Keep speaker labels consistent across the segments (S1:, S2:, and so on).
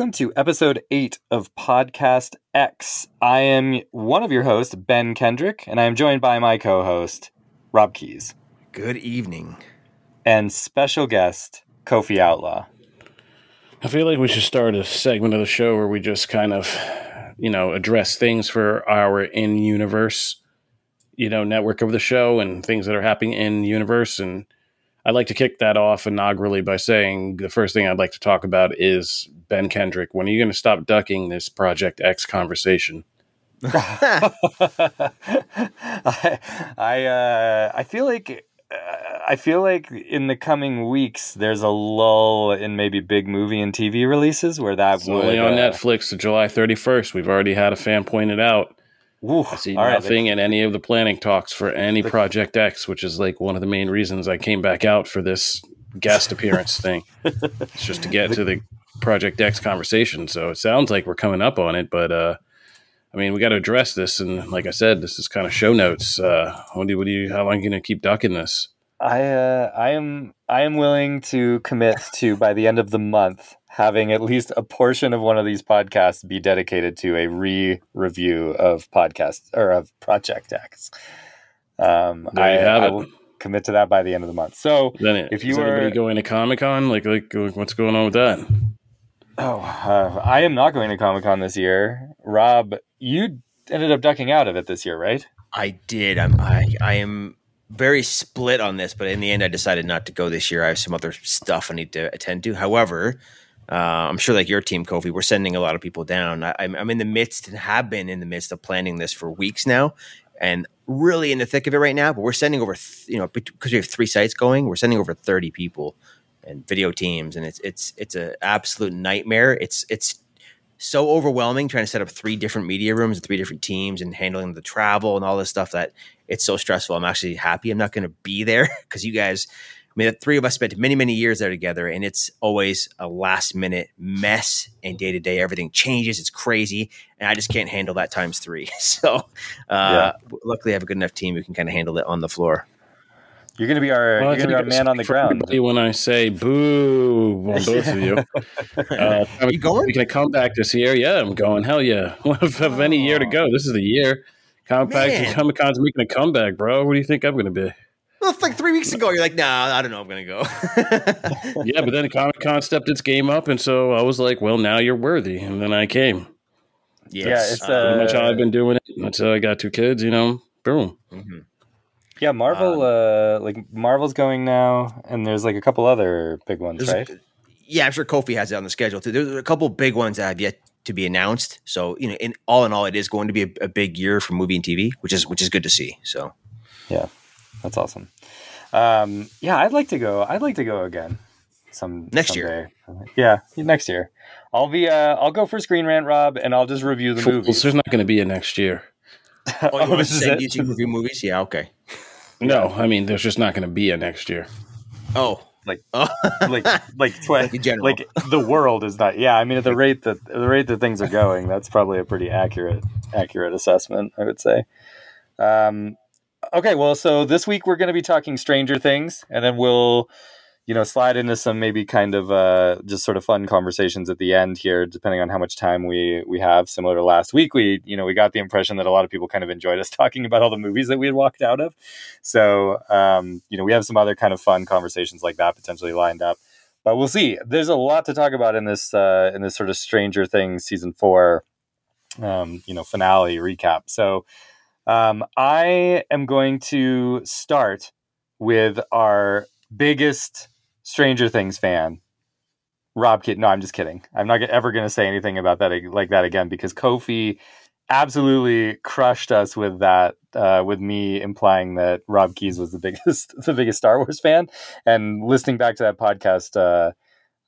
S1: welcome to episode eight of Podcast X. I am one of your hosts, Ben Kendrick, and I am joined by my co host, Rob Keyes.
S2: Good evening.
S1: And special guest, Kofi Outlaw.
S3: I feel like we should start a segment of the show where we just kind of, you know, address things for our in universe, you know, network of the show and things that are happening in universe and I'd like to kick that off inaugurally by saying the first thing I'd like to talk about is Ben Kendrick. When are you going to stop ducking this Project X conversation?
S1: I I, uh, I feel like uh, I feel like in the coming weeks there's a lull in maybe big movie and TV releases where that
S3: it's would, only on uh, Netflix to July 31st. We've already had a fan pointed it out. I see nothing right. in any of the planning talks for any Project X, which is like one of the main reasons I came back out for this guest appearance thing. It's just to get to the Project X conversation. So it sounds like we're coming up on it, but uh, I mean, we got to address this. And like I said, this is kind of show notes. Uh, what do, what do you? How long are you going to keep ducking this?
S1: I uh, I am I am willing to commit to by the end of the month having at least a portion of one of these podcasts be dedicated to a re-review of podcasts or of Project X. Um,
S3: I, have I will
S1: commit to that by the end of the month. So
S3: then if you are going to Comic Con, like like what's going on with that?
S1: Oh, uh, I am not going to Comic Con this year. Rob, you ended up ducking out of it this year, right?
S2: I did. I'm I I am very split on this, but in the end, I decided not to go this year. I have some other stuff I need to attend to. However, uh, I'm sure, like your team, Kofi, we're sending a lot of people down. I, am in the midst and have been in the midst of planning this for weeks now, and really in the thick of it right now. But we're sending over, th- you know, because we have three sites going, we're sending over 30 people and video teams, and it's it's it's an absolute nightmare. It's it's so overwhelming trying to set up three different media rooms and three different teams and handling the travel and all this stuff that it's so stressful. I'm actually happy I'm not going to be there because you guys, mean, the three of us spent many, many years there together, and it's always a last minute mess and day to day everything changes. It's crazy, and I just can't handle that times three. So, uh, yeah. luckily, I have a good enough team who can kind of handle it on the floor.
S1: You're going to be our, well, you're gonna be our man on the ground.
S3: When I say boo on both of you, uh,
S2: you going?
S3: Are You can come back this year? Yeah, I'm going. Hell yeah! of, of any year to go, this is the year. Comic Comic Con's making a comeback, bro. What do you think I'm going to be?
S2: Well, it's like three weeks ago. You're like, nah, I don't know. I'm going to
S3: go. yeah, but then Comic Con stepped its game up, and so I was like, well, now you're worthy, and then I came.
S1: Yes. Yeah, it's
S3: uh, pretty much how I've been doing it until I got two kids. You know, boom. Mm-hmm.
S1: Yeah, Marvel, um, uh, like Marvel's going now, and there's like a couple other big ones, right?
S2: Yeah, I'm sure Kofi has it on the schedule too. There's a couple big ones that have yet to be announced. So you know, in all in all, it is going to be a, a big year for movie and TV, which is which is good to see. So,
S1: yeah, that's awesome. Um, yeah, I'd like to go. I'd like to go again. Some
S2: next someday.
S1: year. Yeah, next year. I'll be. Uh, I'll go for Screen Rant, Rob, and I'll just review the movie.
S3: There's not going to be a next year.
S2: oh, you want to say you review movies? Yeah, okay.
S3: No, I mean there's just not going to be a next year.
S2: Oh,
S1: like like like tw- like the world is not. Yeah, I mean at the rate that the rate that things are going, that's probably a pretty accurate accurate assessment. I would say. Um, okay, well, so this week we're going to be talking Stranger Things, and then we'll you know, slide into some maybe kind of uh, just sort of fun conversations at the end here, depending on how much time we we have. Similar to last week, we you know we got the impression that a lot of people kind of enjoyed us talking about all the movies that we had walked out of. So um, you know, we have some other kind of fun conversations like that potentially lined up. But we'll see. There's a lot to talk about in this uh, in this sort of Stranger Things season four, um, you know, finale recap. So um, I am going to start with our biggest Stranger Things fan, Rob Kid. No, I'm just kidding. I'm not ever going to say anything about that like that again because Kofi absolutely crushed us with that. Uh, with me implying that Rob Keyes was the biggest the biggest Star Wars fan, and listening back to that podcast. Uh,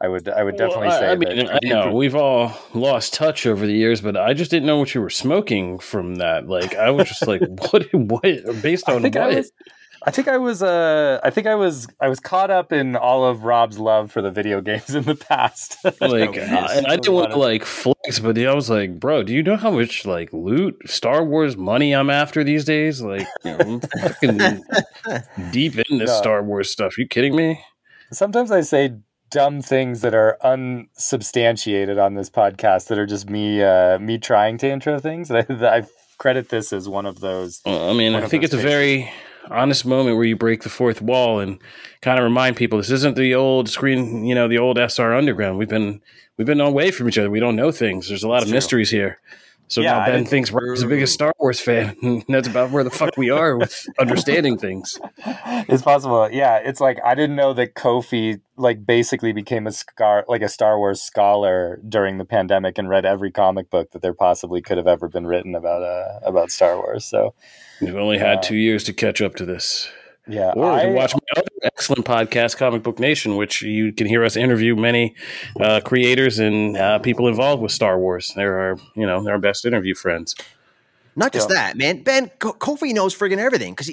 S1: I would I would definitely well, I, say. I
S3: mean, I know we've all lost touch over the years, but I just didn't know what you were smoking from that. Like I was just like, what? What? Based on what?
S1: Was, I think I was uh I think I was I was caught up in all of Rob's love for the video games in the past.
S3: like uh, and I didn't want to like flex, but I was like, bro, do you know how much like loot Star Wars money I'm after these days? Like you know, I'm fucking deep in this no. Star Wars stuff. Are you kidding me?
S1: Sometimes I say dumb things that are unsubstantiated on this podcast that are just me uh, me trying to intro things. I, I credit this as one of those.
S3: Well, I mean, I think it's a very honest moment where you break the fourth wall and kind of remind people this isn't the old screen, you know, the old SR Underground. We've been we've been away from each other. We don't know things. There's a lot That's of true. mysteries here. So yeah, now Ben thinks we're the biggest Star Wars fan. that's about where the fuck we are with understanding things.
S1: It's possible. Yeah, it's like I didn't know that Kofi like basically became a scar like a Star Wars scholar during the pandemic and read every comic book that there possibly could have ever been written about uh, about Star Wars. So
S3: we've only had uh, two years to catch up to this.
S1: Yeah,
S3: or I, watch my other excellent podcast, Comic Book Nation, which you can hear us interview many uh, creators and uh, people involved with Star Wars. They're our, you know, they're our best interview friends.
S2: Not just yeah. that, man. Ben Kofi knows friggin' everything because,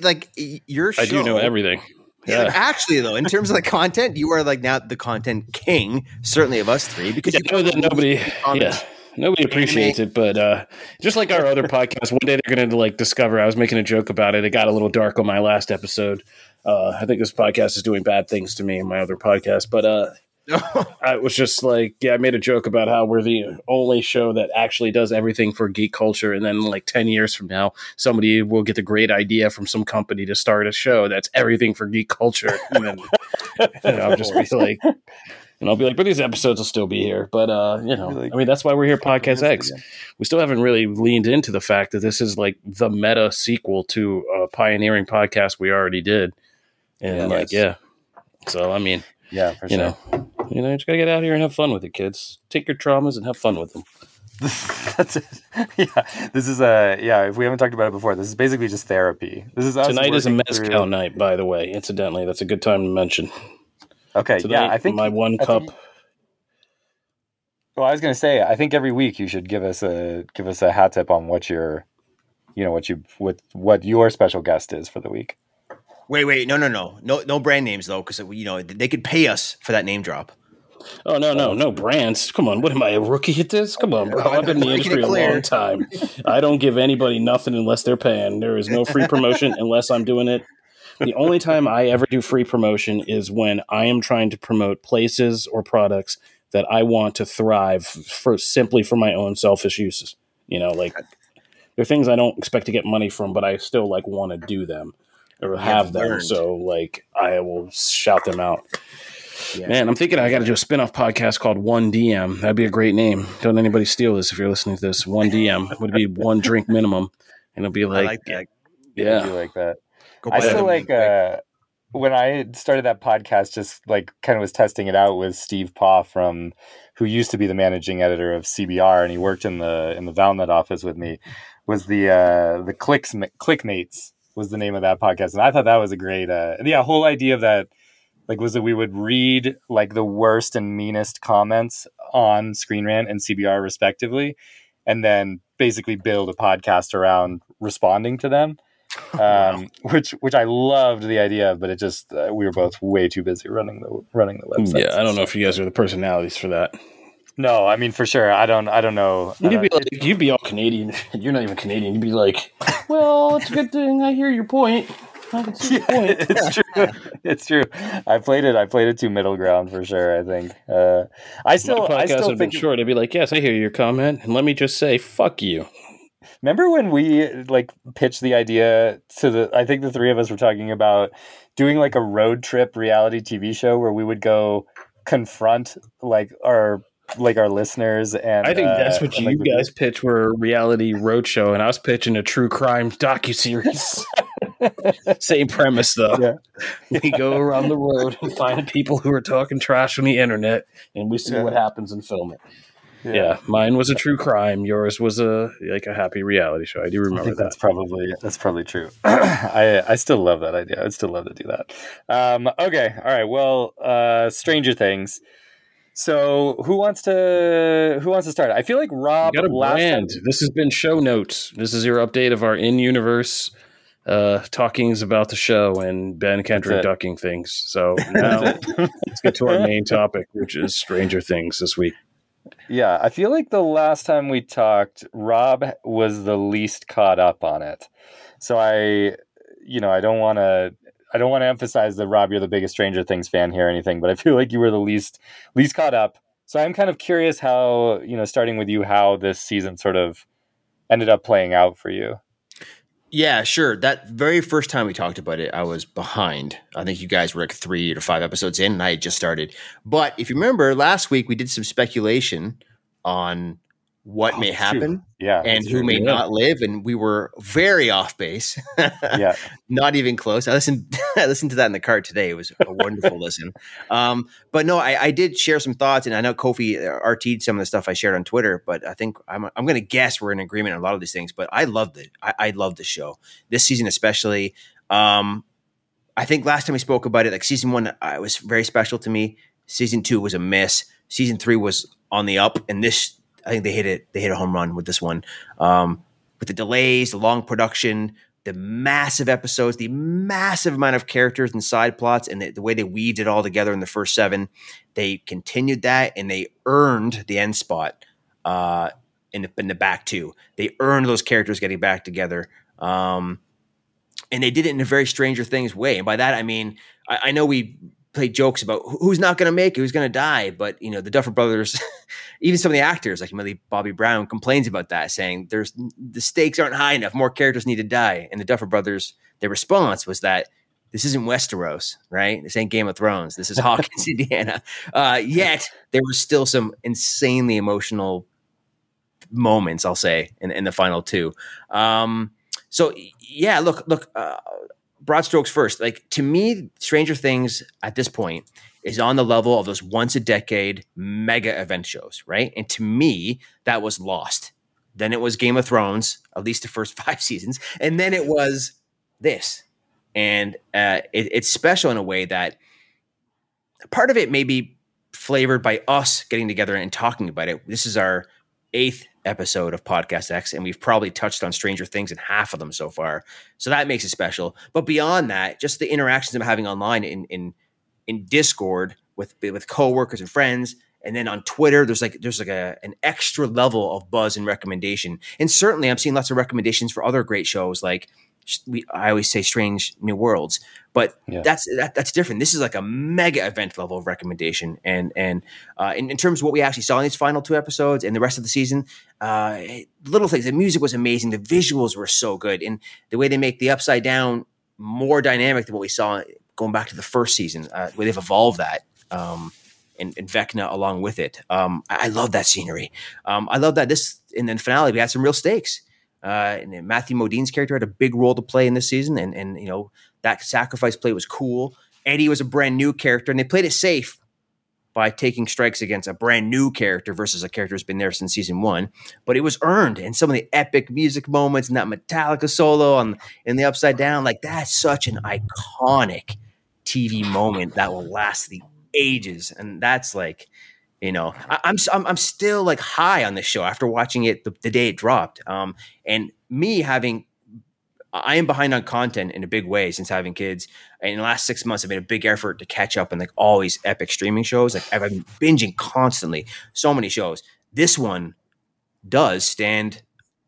S2: like, your show. I
S3: do know everything.
S2: Yeah. yeah. Actually, though, in terms of the content, you are like now the content king, certainly of us three, because
S3: yeah,
S2: you
S3: know that nobody. Yeah nobody appreciates it, but uh, just like our other podcast, one day they're going to like discover. I was making a joke about it. It got a little dark on my last episode. Uh, I think this podcast is doing bad things to me and my other podcast, but uh, I was just like, yeah, I made a joke about how we're the only show that actually does everything for geek culture, and then like ten years from now, somebody will get the great idea from some company to start a show that's everything for geek culture, and then and I'll just be like, and I'll be like, but these episodes will still be here. But uh, you know, like, I mean, that's why we're here, Podcast X. We still haven't really leaned into the fact that this is like the meta sequel to a pioneering podcast we already did, and yeah, like, yeah. So I mean,
S1: yeah,
S3: you sure. know, you know, you just gotta get out here and have fun with it, kids. Take your traumas and have fun with them.
S1: That's it. Yeah, this is a yeah. If we haven't talked about it before, this is basically just therapy. This is
S3: tonight is a mezcal through... night, by the way. Incidentally, that's a good time to mention.
S1: Okay, Today, yeah, I think
S3: my one I cup. Think,
S1: well, I was going to say, I think every week you should give us a give us a hat tip on what your, you know, what you what what your special guest is for the week.
S2: Wait, wait, no, no, no, no, no brand names though, because you know they could pay us for that name drop.
S3: Oh no, no, no brands. Come on, what am I a rookie at this? Come on, bro. I've been in the industry a long time. I don't give anybody nothing unless they're paying. There is no free promotion unless I'm doing it the only time I ever do free promotion is when I am trying to promote places or products that I want to thrive for simply for my own selfish uses. You know, like they're things I don't expect to get money from, but I still like want to do them or have them. Learned. So like I will shout them out. Yes. Man, I'm thinking I got to do a spin-off podcast called One DM. That'd be a great name. Don't anybody steal this if you're listening to this. One DM would be one drink minimum, and it'll be like, like
S1: that. yeah, like that. I feel like uh, when I started that podcast, just like kind of was testing it out with Steve Paw from who used to be the managing editor of CBR, and he worked in the in the Valnet office with me. Was the uh, the clicks clickmates was the name of that podcast, and I thought that was a great. Uh, yeah, whole idea of that like was that we would read like the worst and meanest comments on Screen Rant and CBR respectively, and then basically build a podcast around responding to them. um, which which I loved the idea of, but it just uh, we were both way too busy running the running the website.
S3: Yeah, I don't know if you guys are the personalities for that.
S1: No, I mean for sure. I don't. I don't know.
S3: You'd
S1: don't,
S3: be like, you'd be all Canadian. You're not even Canadian. You'd be like, well, it's a good thing. I hear your point. I can see yeah, point.
S1: it's true. It's true. I played it. I played it to middle ground for sure. I think. Uh, I still.
S3: My podcast
S1: I still
S3: would think short. I'd be like, yes, I hear your comment, and let me just say, fuck you.
S1: Remember when we like pitched the idea to the I think the three of us were talking about doing like a road trip reality TV show where we would go confront like our like our listeners and
S3: I think that's uh, what you like, guys pitch were a reality road show and I was pitching a true crime docu series. Same premise though. Yeah. We go around the road and find people who are talking trash on the internet and we see yeah. what happens and film it. Yeah. yeah. mine was a true crime. Yours was a like a happy reality show. I do remember I that.
S1: That's probably that's probably true. I I still love that idea. I'd still love to do that. Um, okay, all right. Well, uh, Stranger Things. So who wants to who wants to start? I feel like Rob.
S3: You got a brand. Time- this has been show notes. This is your update of our in universe uh, talkings about the show and Ben Kendrick ducking things. So now let's get to our main topic, which is Stranger Things this week.
S1: Yeah, I feel like the last time we talked, Rob was the least caught up on it. So I, you know, I don't want to. I don't want to emphasize that Rob, you're the biggest Stranger Things fan here or anything, but I feel like you were the least least caught up. So I'm kind of curious how you know, starting with you, how this season sort of ended up playing out for you.
S2: Yeah, sure. That very first time we talked about it, I was behind. I think you guys were like three to five episodes in, and I had just started. But if you remember, last week we did some speculation on what oh, may happen
S1: yeah
S2: and who true. may yeah. not live and we were very off base.
S1: Yeah.
S2: Not even close. I listened i listened to that in the car today. It was a wonderful listen. Um, but no I, I, did share some thoughts and i know kofi uh, RT'd some of the stuff i shared on twitter but i think i'm, I'm going to guess we're in agreement on a lot of these things but i loved it. I, I loved the show this season especially. Um, i think last time we spoke about it like season one uh, was very special to me. Season two was a miss. Season three was on the up and this I think they hit it. They hit a home run with this one. Um, with the delays, the long production, the massive episodes, the massive amount of characters and side plots, and the, the, way they weaved it all together in the first seven, they continued that and they earned the end spot uh, in, the, in the back two. They earned those characters getting back together. Um, and they did it in a very Stranger Things way. And by that, I mean, I, I know we play jokes about who's not going to make it, who's going to die. But you know, the Duffer Brothers, even some of the actors like Millie Bobby Brown complains about that, saying there's the stakes aren't high enough. More characters need to die. And the Duffer Brothers, their response was that this isn't Westeros, right? This ain't Game of Thrones. This is Hawkins, Indiana. Uh, yet there was still some insanely emotional moments, I'll say, in, in the final two. Um, so yeah, look, look. Uh, broad strokes first. Like to me, Stranger Things at this point is on the level of those once a decade mega event shows, right? And to me, that was Lost. Then it was Game of Thrones, at least the first five seasons, and then it was this. And uh, it, it's special in a way that part of it may be flavored by us getting together and talking about it. This is our eighth episode of Podcast X, and we've probably touched on Stranger Things in half of them so far. So that makes it special. But beyond that, just the interactions I'm having online in in in Discord with with coworkers and friends, and then on Twitter, there's like there's like a an extra level of buzz and recommendation. And certainly, I'm seeing lots of recommendations for other great shows like we I always say Strange New Worlds, but yeah. that's that, that's different. This is like a mega event level of recommendation, and and uh, in, in, terms of what we actually saw in these final two episodes and the rest of the season, uh, little things. The music was amazing. The visuals were so good, and the way they make the upside down more dynamic than what we saw going back to the first season. Uh, where they've evolved that. Um, and, and Vecna along with it. Um, I, I, love that scenery. Um, I love that this and then finale we had some real stakes. Uh, and Matthew Modine's character had a big role to play in this season, and and you know that sacrifice play was cool. Eddie was a brand new character, and they played it safe by taking strikes against a brand new character versus a character who's been there since season one. But it was earned, and some of the epic music moments and that Metallica solo on in the Upside Down, like that's such an iconic TV moment that will last the ages, and that's like you know, I, am I'm, I'm still like high on this show after watching it the, the day it dropped. Um, and me having I am behind on content in a big way since having kids. And in the last six months, I've made a big effort to catch up on like all these epic streaming shows. Like I've been binging constantly, so many shows. This one does stand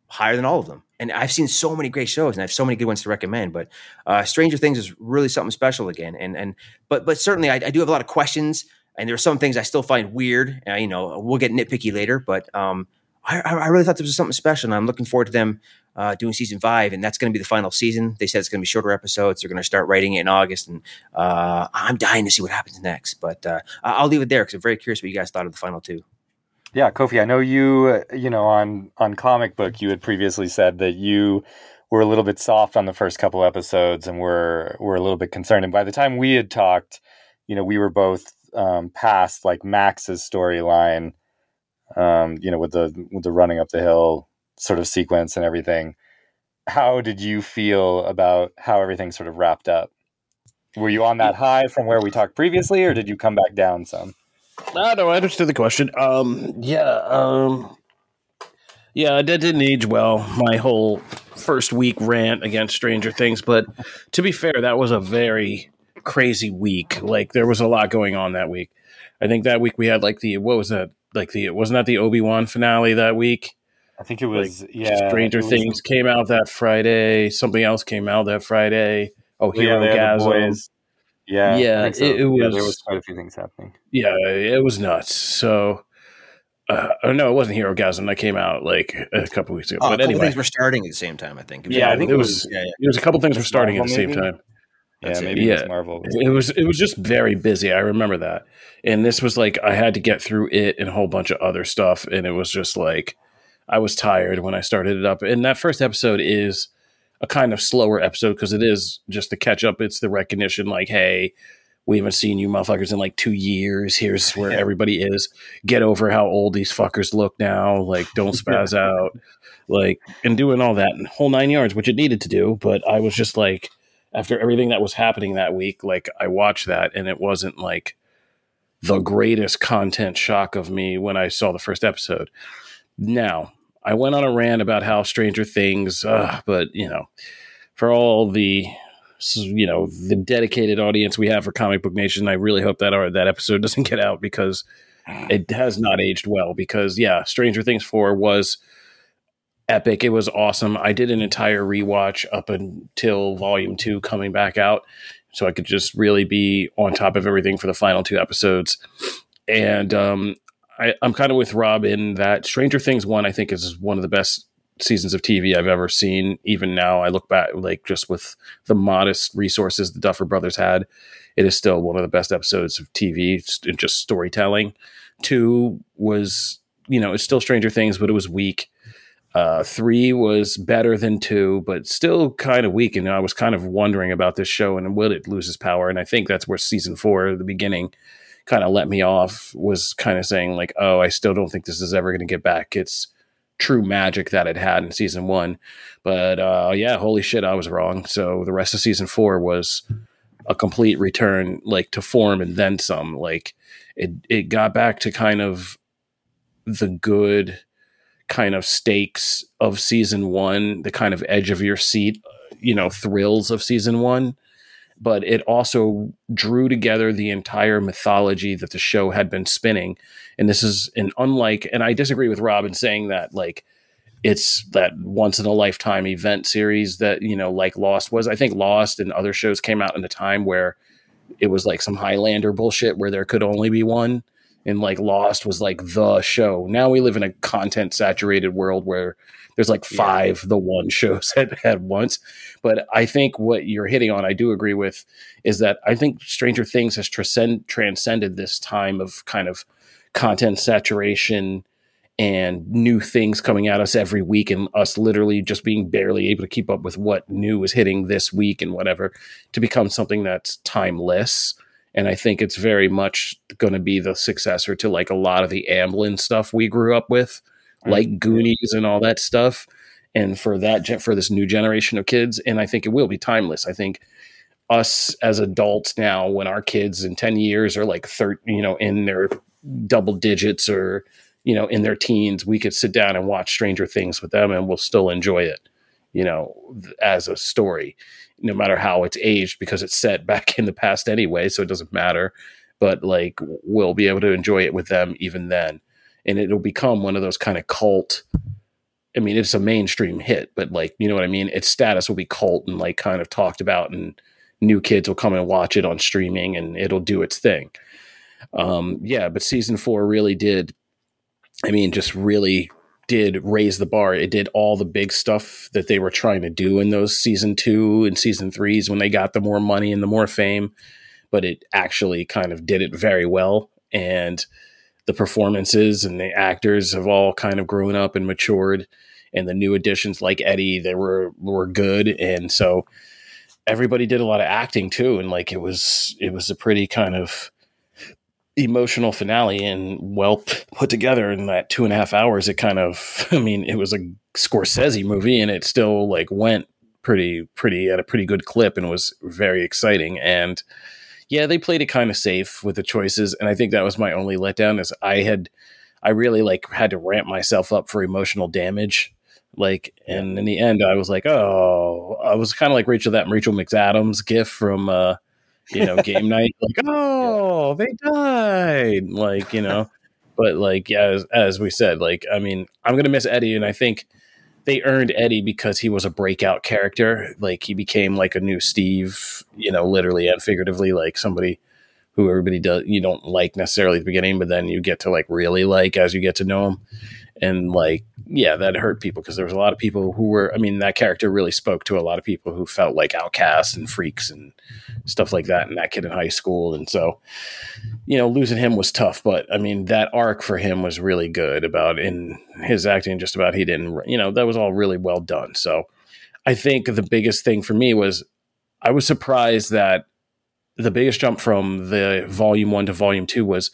S2: higher than all of them. And I've seen so many great shows, and I have so many good ones to recommend. But uh, Stranger Things is really something special again. And and but but certainly, I, I do have a lot of questions and there are some things I still find weird. Uh, you know, we'll get nitpicky later, but um, I, I, really thought this was something special, and I'm looking forward to them uh, doing season five, and that's going to be the final season. They said it's going to be shorter episodes. They're going to start writing it in August, and uh, I'm dying to see what happens next. But uh, I'll leave it there because I'm very curious what you guys thought of the final two.
S1: Yeah, Kofi, I know you. You know, on on comic book, you had previously said that you were a little bit soft on the first couple episodes, and were were a little bit concerned. And by the time we had talked, you know, we were both um, past like Max's storyline, um, you know, with the with the running up the hill sort of sequence and everything. How did you feel about how everything sort of wrapped up? Were you on that high from where we talked previously, or did you come back down some?
S3: No, no, I understood the question. Um, yeah, um, yeah, that didn't age well. My whole first week rant against Stranger Things, but to be fair, that was a very crazy week. Like there was a lot going on that week. I think that week we had like the what was that? Like the wasn't that the Obi Wan finale that week?
S1: I think it was like, yeah.
S3: Stranger
S1: was,
S3: Things came out that Friday. Something else came out that Friday. oh Hero
S1: yeah,
S3: Gasm.
S1: Yeah,
S3: yeah,
S1: so.
S3: it, it, was.
S1: Yeah, there was quite a few things happening.
S3: Yeah, it was nuts. So, uh, oh, no, it wasn't Herogasm that came out like a couple weeks ago.
S2: Oh,
S3: but
S2: anyway,
S3: things
S2: were starting at the same time. I think.
S3: yeah, I think it was. Yeah, yeah. There was a couple things were starting at the same time.
S1: That's yeah, maybe yeah. it was Marvel.
S3: It was it was just very busy. I remember that, and this was like I had to get through it and a whole bunch of other stuff, and it was just like I was tired when I started it up. And that first episode is a kind of slower episode because it is just the catch up. It's the recognition, like, hey, we haven't seen you motherfuckers in like two years. Here's where everybody is. Get over how old these fuckers look now. Like, don't spaz out. Like, and doing all that whole nine yards, which it needed to do. But I was just like, after everything that was happening that week, like, I watched that and it wasn't like the greatest content shock of me when I saw the first episode. Now, I went on a rant about how Stranger Things, uh, but you know, for all the you know the dedicated audience we have for Comic Book Nation, I really hope that our, that episode doesn't get out because it has not aged well. Because yeah, Stranger Things four was epic. It was awesome. I did an entire rewatch up until Volume two coming back out, so I could just really be on top of everything for the final two episodes. And um, I, am kind of with Rob in that Stranger Things one I think is one of the best seasons of TV I've ever seen. Even now, I look back like just with the modest resources the Duffer Brothers had, it is still one of the best episodes of TV in just storytelling. Two was you know it's still Stranger Things, but it was weak. Uh, three was better than two, but still kind of weak. And I was kind of wondering about this show and will it lose its power? And I think that's where season four, the beginning, kind of let me off was kind of saying like, oh, I still don't think this is ever going to get back its true magic that it had in season one. But uh, yeah, holy shit, I was wrong. So the rest of season four was a complete return, like to form and then some. Like it, it got back to kind of the good kind of stakes of season one, the kind of edge of your seat, you know, thrills of season one but it also drew together the entire mythology that the show had been spinning. And this is an unlike, and I disagree with Rob in saying that like it's that once in a lifetime event series that, you know, like Lost was. I think Lost and other shows came out in a time where it was like some Highlander bullshit where there could only be one. And like Lost was like the show. Now we live in a content saturated world where there's like five yeah. the one shows at, at once. But I think what you're hitting on, I do agree with, is that I think Stranger Things has transcend, transcended this time of kind of content saturation and new things coming at us every week and us literally just being barely able to keep up with what new is hitting this week and whatever to become something that's timeless and i think it's very much going to be the successor to like a lot of the amblin stuff we grew up with mm. like Goonies and all that stuff. And for that, for this new generation of kids, and I think it will be timeless. I think us as adults now, when our kids in ten years are like third, you know, in their double digits or you know in their teens, we could sit down and watch Stranger Things with them, and we'll still enjoy it, you know, as a story, no matter how it's aged, because it's set back in the past anyway, so it doesn't matter. But like, we'll be able to enjoy it with them even then and it'll become one of those kind of cult. I mean, it's a mainstream hit, but like, you know what I mean? Its status will be cult and like kind of talked about, and new kids will come and watch it on streaming and it'll do its thing. Um, yeah, but season four really did, I mean, just really did raise the bar. It did all the big stuff that they were trying to do in those season two and season threes when they got the more money and the more fame, but it actually kind of did it very well. And, the performances and the actors have all kind of grown up and matured and the new additions like Eddie they were were good and so everybody did a lot of acting too and like it was it was a pretty kind of emotional finale and well put together in that two and a half hours it kind of i mean it was a scorsese movie and it still like went pretty pretty at a pretty good clip and was very exciting. And yeah, they played it kind of safe with the choices, and I think that was my only letdown. Is I had, I really like had to ramp myself up for emotional damage, like, and in the end, I was like, oh, I was kind of like Rachel that Rachel McAdams gif from, uh, you know, game night, like, oh, Oh, they died, like, you know, but like, yeah, as, as we said, like, I mean, I'm gonna miss Eddie, and I think they earned Eddie because he was a breakout character. Like he became like a new Steve, you know, literally and figuratively, like somebody who everybody does you don't like necessarily at the beginning, but then you get to like really like as you get to know him. And like, yeah, that hurt people because there was a lot of people who were. I mean, that character really spoke to a lot of people who felt like outcasts and freaks and stuff like that. And that kid in high school, and so you know, losing him was tough. But I mean, that arc for him was really good. About in his acting, just about he didn't. You know, that was all really well done. So I think the biggest thing for me was I was surprised that the biggest jump from the volume one to volume two was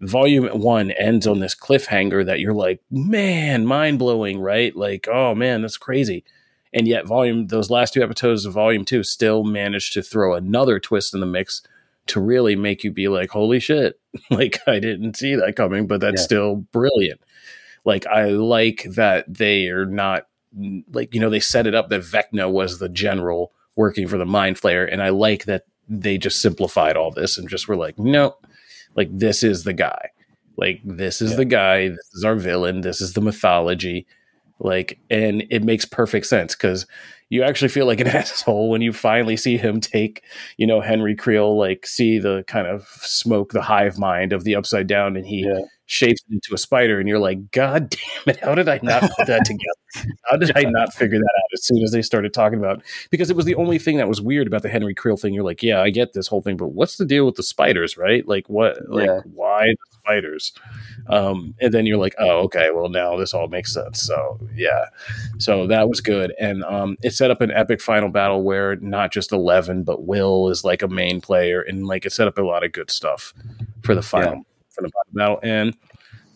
S3: volume one ends on this cliffhanger that you're like, man, mind blowing, right? Like, oh man, that's crazy. And yet, volume those last two episodes of volume two still managed to throw another twist in the mix to really make you be like, holy shit, like I didn't see that coming, but that's yeah. still brilliant. Like I like that they are not like you know they set it up that Vecna was the general working for the Mind Flayer, and I like that they just simplified all this and just were like, no, like this is the guy. Like this is yeah. the guy. This is our villain. This is the mythology. Like, and it makes perfect sense because you actually feel like an asshole when you finally see him take, you know, Henry Creel, like see the kind of smoke, the hive mind of the upside down, and he yeah shapes it into a spider, and you're like, God damn it, how did I not put that together? How did I not figure that out as soon as they started talking about? Because it was the only thing that was weird about the Henry Creel thing. You're like, yeah, I get this whole thing, but what's the deal with the spiders, right? Like, what, like, yeah. why the spiders? Um, and then you're like, oh, okay, well now this all makes sense. So yeah, so that was good, and um, it set up an epic final battle where not just Eleven but Will is like a main player, and like it set up a lot of good stuff for the final. Yeah for the battle and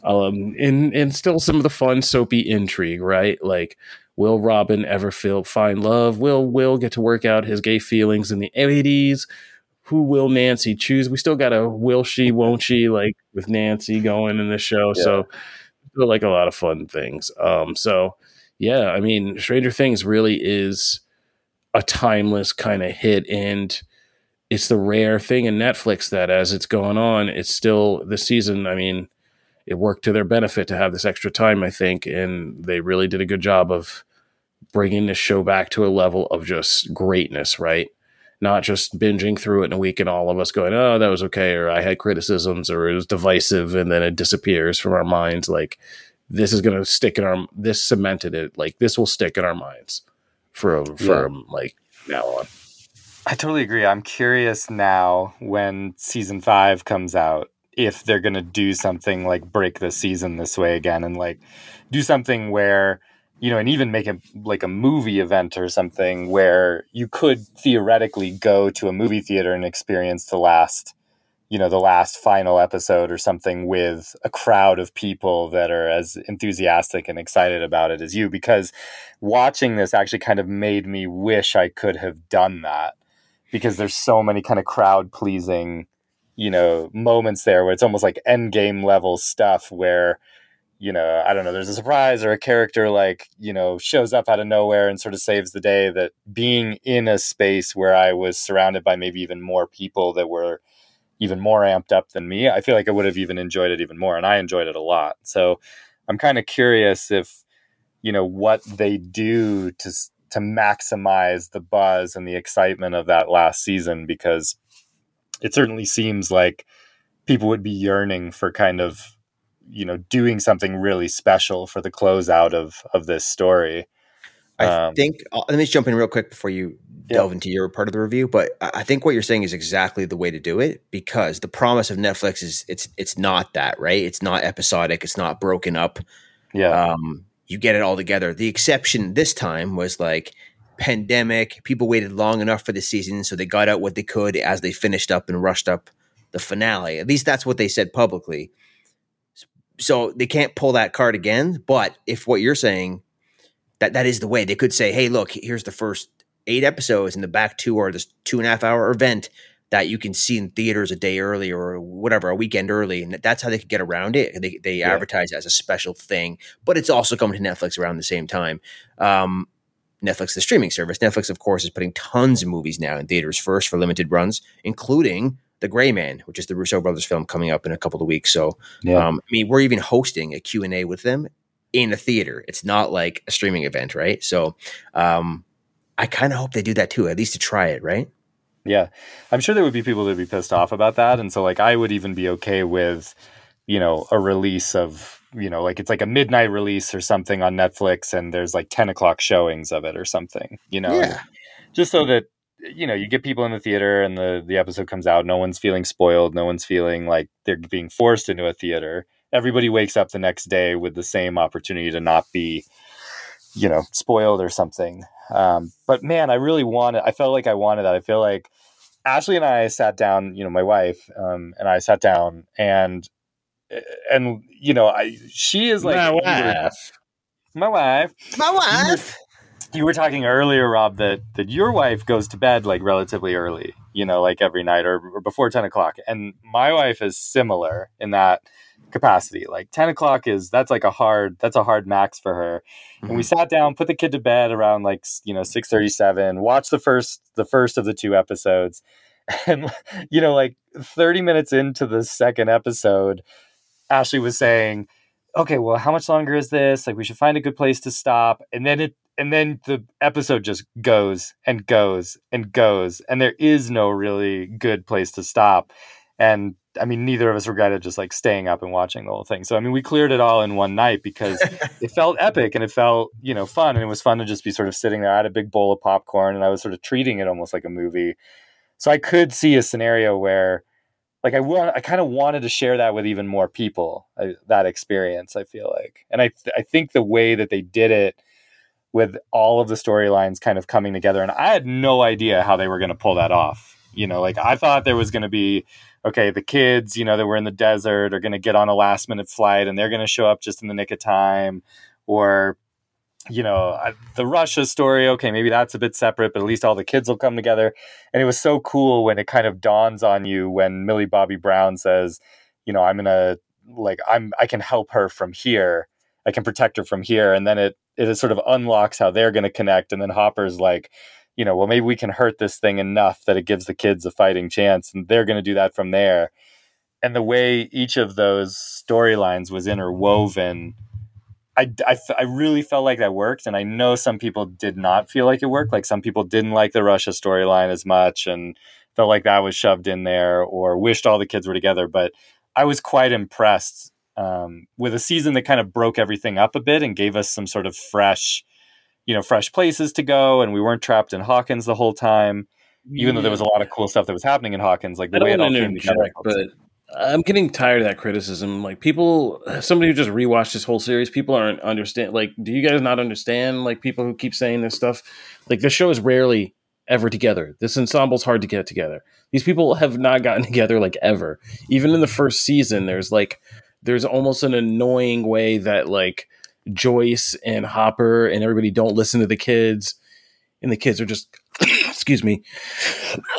S3: um and and still some of the fun soapy intrigue right? Like will robin ever feel find love? Will will get to work out his gay feelings in the 80s who will nancy choose? We still got a will she won't she like with nancy going in the show. Yeah. so like a lot of fun things. Um so yeah i mean stranger things really is a timeless kind of hit and it's the rare thing in Netflix that as it's going on, it's still the season. I mean, it worked to their benefit to have this extra time, I think, and they really did a good job of bringing the show back to a level of just greatness, right? Not just binging through it in a week and all of us going, oh, that was okay, or I had criticisms, or it was divisive, and then it disappears from our minds. Like, this is going to stick in our, this cemented it. Like, this will stick in our minds for, from yeah. like now on.
S1: I totally agree. I'm curious now when season five comes out if they're going to do something like break the season this way again and like do something where you know and even make it like a movie event or something where you could theoretically go to a movie theater and experience the last you know the last final episode or something with a crowd of people that are as enthusiastic and excited about it as you because watching this actually kind of made me wish I could have done that because there's so many kind of crowd pleasing, you know, moments there where it's almost like end game level stuff where, you know, I don't know, there's a surprise or a character like, you know, shows up out of nowhere and sort of saves the day that being in a space where I was surrounded by maybe even more people that were even more amped up than me, I feel like I would have even enjoyed it even more. And I enjoyed it a lot. So I'm kind of curious if, you know, what they do to to maximize the buzz and the excitement of that last season because it certainly seems like people would be yearning for kind of you know doing something really special for the closeout of of this story.
S2: I um, think uh, let me jump in real quick before you delve yeah. into your part of the review, but I think what you're saying is exactly the way to do it because the promise of Netflix is it's it's not that right. It's not episodic. It's not broken up.
S1: Yeah.
S2: Um, you get it all together. The exception this time was like pandemic. People waited long enough for the season, so they got out what they could as they finished up and rushed up the finale. At least that's what they said publicly. So they can't pull that card again. But if what you're saying that that is the way, they could say, "Hey, look, here's the first eight episodes, and the back two are this two and a half hour event." That you can see in theaters a day early or whatever, a weekend early. And that's how they could get around it. They, they yeah. advertise it as a special thing, but it's also coming to Netflix around the same time. Um, Netflix, the streaming service. Netflix, of course, is putting tons of movies now in theaters first for limited runs, including The Gray Man, which is the Russo brothers film coming up in a couple of weeks. So, yeah. um, I mean, we're even hosting a Q&A with them in a theater. It's not like a streaming event, right? So, um, I kind of hope they do that too, at least to try it, right?
S1: Yeah, I'm sure there would be people that would be pissed off about that, and so like I would even be okay with, you know, a release of you know like it's like a midnight release or something on Netflix, and there's like 10 o'clock showings of it or something, you know,
S2: yeah.
S1: just so that you know you get people in the theater and the the episode comes out, no one's feeling spoiled, no one's feeling like they're being forced into a theater. Everybody wakes up the next day with the same opportunity to not be, you know, spoiled or something. Um, but man, I really wanted, I felt like I wanted that. I feel like Ashley and I sat down, you know, my wife, um, and I sat down and, and, you know, I, she is like,
S3: my wife,
S1: my wife,
S2: my wife.
S1: You were talking earlier, Rob, that, that your wife goes to bed like relatively early, you know, like every night or, or before 10 o'clock. And my wife is similar in that, capacity. Like 10 o'clock is that's like a hard that's a hard max for her. Mm-hmm. And we mm-hmm. sat down, put the kid to bed around like you know 637, watched the first the first of the two episodes. And you know, like 30 minutes into the second episode, Ashley was saying, Okay, well, how much longer is this? Like we should find a good place to stop. And then it and then the episode just goes and goes and goes and there is no really good place to stop and I mean, neither of us regretted just like staying up and watching the whole thing. So I mean, we cleared it all in one night because it felt epic and it felt you know fun and it was fun to just be sort of sitting there. I had a big bowl of popcorn and I was sort of treating it almost like a movie. So I could see a scenario where, like, I want I kind of wanted to share that with even more people. I, that experience, I feel like, and I th- I think the way that they did it with all of the storylines kind of coming together, and I had no idea how they were going to pull that off. You know, like I thought there was going to be okay, the kids, you know, that were in the desert are going to get on a last minute flight and they're going to show up just in the nick of time. Or, you know, the Russia story, okay, maybe that's a bit separate, but at least all the kids will come together. And it was so cool when it kind of dawns on you when Millie Bobby Brown says, you know, I'm going to, like, I'm, I can help her from here. I can protect her from here. And then it, it sort of unlocks how they're going to connect. And then Hopper's like, you know, well, maybe we can hurt this thing enough that it gives the kids a fighting chance, and they're going to do that from there. And the way each of those storylines was interwoven, I, I, I really felt like that worked. And I know some people did not feel like it worked. Like some people didn't like the Russia storyline as much and felt like that was shoved in there or wished all the kids were together. But I was quite impressed um, with a season that kind of broke everything up a bit and gave us some sort of fresh you know fresh places to go and we weren't trapped in hawkins the whole time even yeah. though there was a lot of cool stuff that was happening in hawkins like the way it all came together
S3: but i'm getting tired of that criticism. Like people somebody who just rewatched this whole series people aren't understand like do you guys not understand like people who keep saying this stuff? Like this show is rarely ever together. This ensemble's hard to get together. These people have not gotten together like ever. Even in the first season there's like there's almost an annoying way that like Joyce and Hopper and everybody don't listen to the kids, and the kids are just excuse me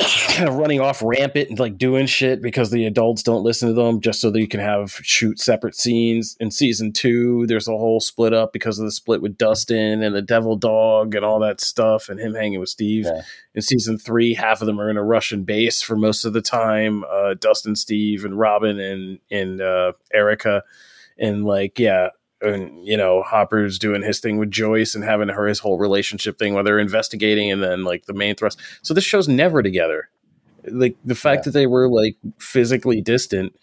S3: kind of running off rampant and like doing shit because the adults don't listen to them just so that you can have shoot separate scenes. In season two there's a whole split up because of the split with dustin and the devil dog and all that stuff and him hanging with steve. Yeah. in season three half of them are in a russian base for most of the time uh, dustin steve and robin and and uh, erica. And like yeah and you know Hopper's doing his thing with Joyce and having her his whole relationship thing where they're investigating and then like the main thrust. So this show's never together. Like the fact yeah. that they were like physically distant.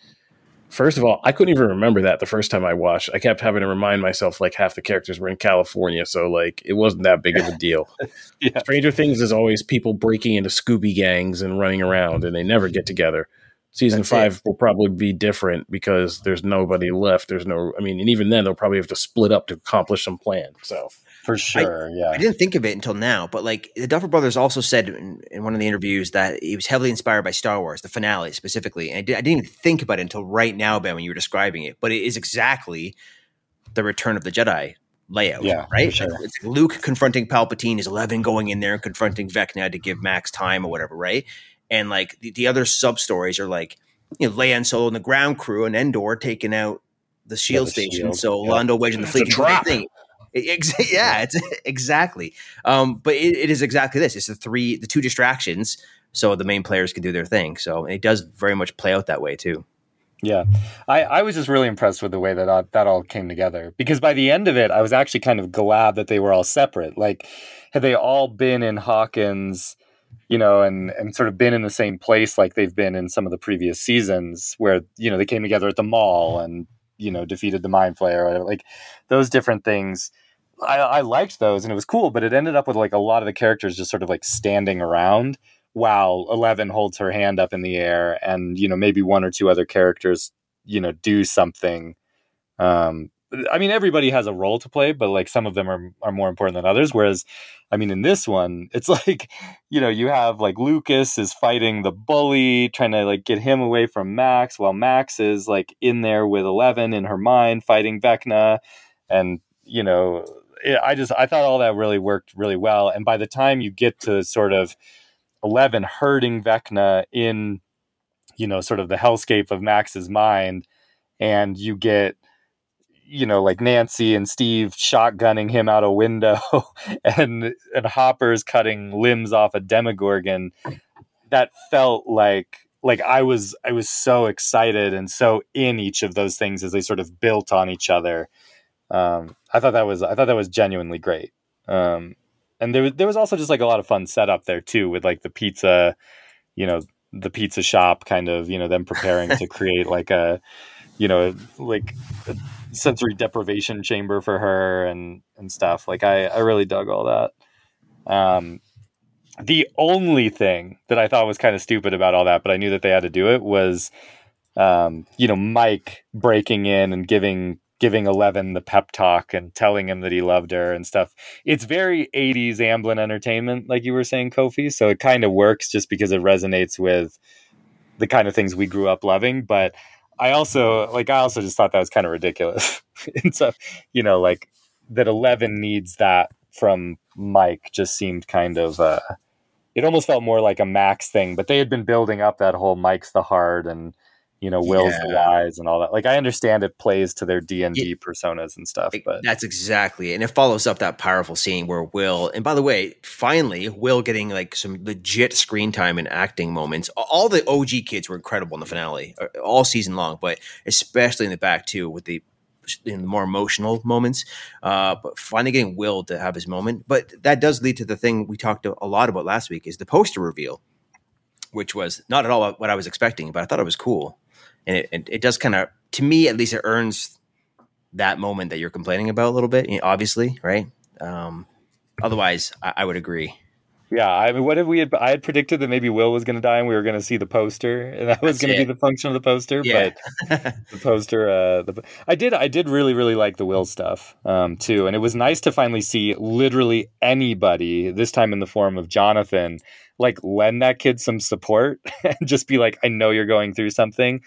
S3: First of all, I couldn't even remember that the first time I watched. I kept having to remind myself like half the characters were in California, so like it wasn't that big of a deal. yeah. Stranger Things is always people breaking into Scooby gangs and running around, and they never get together. Season That's five it. will probably be different because there's nobody left. There's no, I mean, and even then they'll probably have to split up to accomplish some plan. So
S1: for sure,
S2: I,
S1: yeah.
S2: I didn't think of it until now, but like the Duffer Brothers also said in, in, one of the interviews that he was heavily inspired by Star Wars, the finale specifically. And I, did, I didn't even think about it until right now, Ben, when you were describing it. But it is exactly the Return of the Jedi layout,
S1: yeah,
S2: right?
S1: Sure.
S2: It's Luke confronting Palpatine, is Eleven going in there and confronting Vecna to give Max time or whatever, right? And like the, the other sub stories are like, you know, Leia and Solo and the ground crew and Endor taking out the shield yeah, the station. Shield. So yeah. Lando wedging the fleet. Thing. yeah, it's exactly. Um, but it, it is exactly this. It's the three, the two distractions, so the main players can do their thing. So it does very much play out that way too.
S1: Yeah, I, I was just really impressed with the way that uh, that all came together because by the end of it, I was actually kind of glad that they were all separate. Like, had they all been in Hawkins, you know, and and sort of been in the same place like they've been in some of the previous seasons, where you know they came together at the mall and you know defeated the Mind Flayer, or whatever, like those different things. I, I liked those and it was cool, but it ended up with like a lot of the characters just sort of like standing around while Eleven holds her hand up in the air and you know maybe one or two other characters you know do something um I mean everybody has a role to play but like some of them are are more important than others. Whereas I mean in this one it's like you know you have like Lucas is fighting the bully trying to like get him away from Max while Max is like in there with Eleven in her mind fighting Vecna. And you know I just I thought all that really worked really well. And by the time you get to sort of Eleven hurting Vecna in, you know, sort of the hellscape of Max's mind, and you get, you know, like Nancy and Steve shotgunning him out a window, and and Hopper's cutting limbs off a Demogorgon. That felt like like I was I was so excited and so in each of those things as they sort of built on each other. Um, I thought that was I thought that was genuinely great. Um, and there was there was also just like a lot of fun setup there too with like the pizza, you know, the pizza shop kind of you know them preparing to create like a, you know, like a sensory deprivation chamber for her and and stuff. Like I I really dug all that. Um, the only thing that I thought was kind of stupid about all that, but I knew that they had to do it was, um, you know, Mike breaking in and giving giving Eleven the pep talk and telling him that he loved her and stuff. It's very 80s Amblin entertainment, like you were saying, Kofi. So it kind of works just because it resonates with the kind of things we grew up loving. But I also like I also just thought that was kind of ridiculous. and so, you know, like that Eleven needs that from Mike just seemed kind of uh it almost felt more like a Max thing, but they had been building up that whole Mike's the heart and you know Will's yeah. the wise and all that. Like I understand it plays to their D and D personas and stuff, but
S2: that's exactly, it. and it follows up that powerful scene where Will. And by the way, finally, Will getting like some legit screen time and acting moments. All the OG kids were incredible in the finale, uh, all season long, but especially in the back too with the in the more emotional moments. Uh, but finally getting Will to have his moment. But that does lead to the thing we talked a lot about last week is the poster reveal, which was not at all what I was expecting, but I thought it was cool and it, it, it does kind of to me at least it earns that moment that you're complaining about a little bit obviously right? Um, otherwise I, I, would agree.
S1: Yeah i mean what if we had i had predicted that maybe will was going to die and we were going to see the poster and that was going to be the function of the poster yeah. but the poster uh the, i did i did really really like the will stuff um too and it was nice to finally see literally anybody this time in the form of jonathan like lend that kid some support and just be like i know you're going through something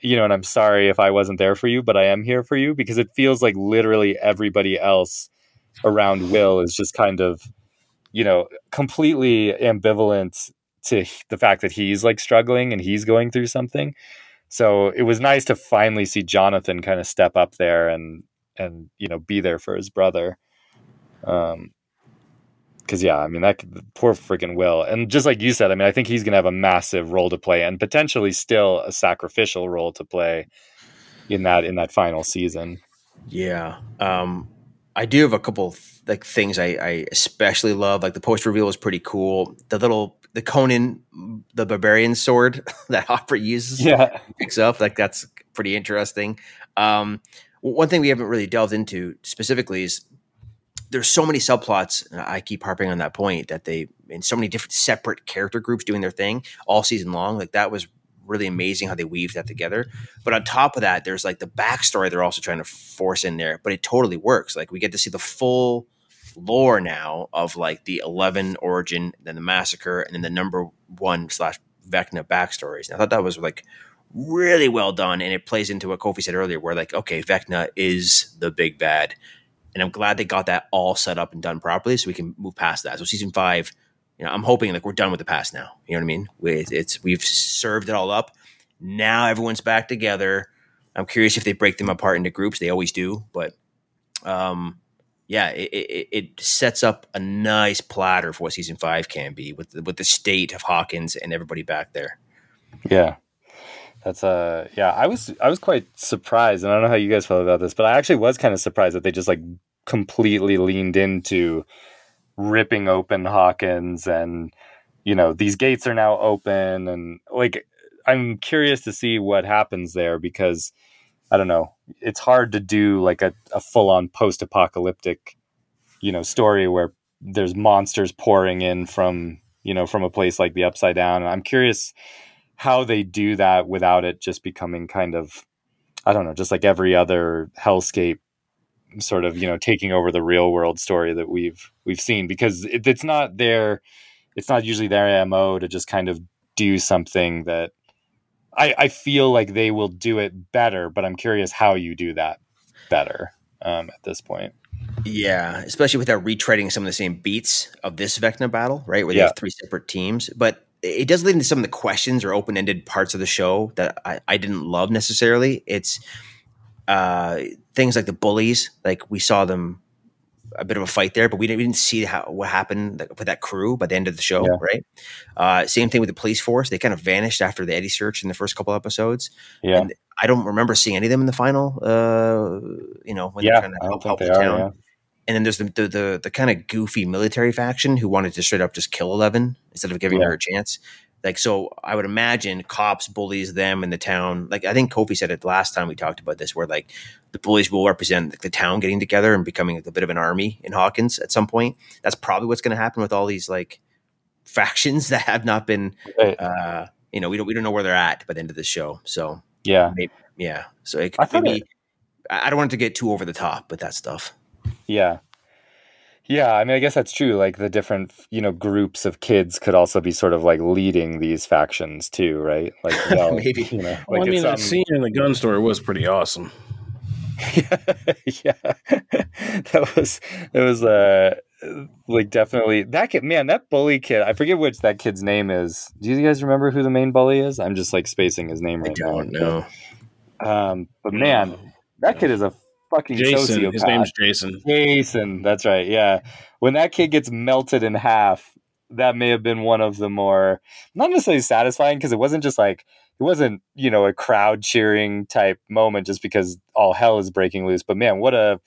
S1: you know, and I'm sorry if I wasn't there for you, but I am here for you because it feels like literally everybody else around Will is just kind of, you know, completely ambivalent to the fact that he's like struggling and he's going through something. So it was nice to finally see Jonathan kind of step up there and and you know be there for his brother. Um, because yeah, I mean that poor freaking Will, and just like you said, I mean I think he's going to have a massive role to play, and potentially still a sacrificial role to play in that in that final season.
S2: Yeah, um, I do have a couple like things I, I especially love. Like the post reveal was pretty cool. The little the Conan the barbarian sword that Hopper uses,
S1: yeah,
S2: picks up like that's pretty interesting. Um, one thing we haven't really delved into specifically is there's so many subplots. I keep harping on that point that they in so many different separate character groups doing their thing all season long. Like that was really amazing how they weaved that together. But on top of that, there's like the backstory they're also trying to force in there, but it totally works. Like we get to see the full lore now of like the 11 origin, then the massacre, and then the number one slash Vecna backstories. And I thought that was like really well done. And it plays into what Kofi said earlier, where like, okay, Vecna is the big bad and I'm glad they got that all set up and done properly, so we can move past that. So season five, you know, I'm hoping like we're done with the past now. You know what I mean? It's, it's we've served it all up. Now everyone's back together. I'm curious if they break them apart into groups. They always do, but um, yeah, it, it, it, sets up a nice platter for what season five can be with the, with the state of Hawkins and everybody back there.
S1: Yeah, That's uh, yeah. I was I was quite surprised, and I don't know how you guys felt about this, but I actually was kind of surprised that they just like completely leaned into ripping open Hawkins, and you know these gates are now open, and like I'm curious to see what happens there because I don't know. It's hard to do like a, a full on post apocalyptic, you know, story where there's monsters pouring in from you know from a place like the Upside Down. And I'm curious how they do that without it just becoming kind of I don't know, just like every other hellscape sort of you know taking over the real world story that we've we've seen because it, it's not their it's not usually their mo to just kind of do something that I, I feel like they will do it better but i'm curious how you do that better um, at this point
S2: yeah especially without retreading some of the same beats of this vecna battle right where they yeah. have three separate teams but it does lead into some of the questions or open-ended parts of the show that I, I didn't love necessarily. It's uh, things like the bullies, like we saw them a bit of a fight there, but we didn't, we didn't see how what happened with that crew by the end of the show, yeah. right? Uh, same thing with the police force; they kind of vanished after the Eddie search in the first couple episodes. Yeah, and I don't remember seeing any of them in the final. Uh, you know, when
S1: yeah, they're trying to help, help the are, town. Yeah.
S2: And then there's the the, the, the kind of goofy military faction who wanted to straight up just kill Eleven instead of giving yeah. her a chance. Like so, I would imagine cops bullies them in the town. Like I think Kofi said it last time we talked about this, where like the bullies will represent the town getting together and becoming like a bit of an army in Hawkins at some point. That's probably what's going to happen with all these like factions that have not been. Uh, you know, we don't we don't know where they're at by the end of the show. So
S1: yeah,
S2: maybe, yeah. So it, I maybe it, I don't want it to get too over the top with that stuff.
S1: Yeah. Yeah, I mean, I guess that's true. Like the different, you know, groups of kids could also be sort of like leading these factions too, right? Like, well,
S3: maybe. You know, well, like I mean, that um, scene in the gun store was pretty awesome.
S1: yeah, yeah, that was it was uh like definitely that kid. Man, that bully kid. I forget which that kid's name is. Do you guys remember who the main bully is? I'm just like spacing his name right now.
S2: I don't now. know.
S1: Um, but man, that kid is a fucking
S3: Jason.
S1: Sociopath.
S3: His name's Jason.
S1: Jason. That's right. Yeah. When that kid gets melted in half, that may have been one of the more not necessarily satisfying because it wasn't just like it wasn't you know a crowd cheering type moment just because all hell is breaking loose. But man, what a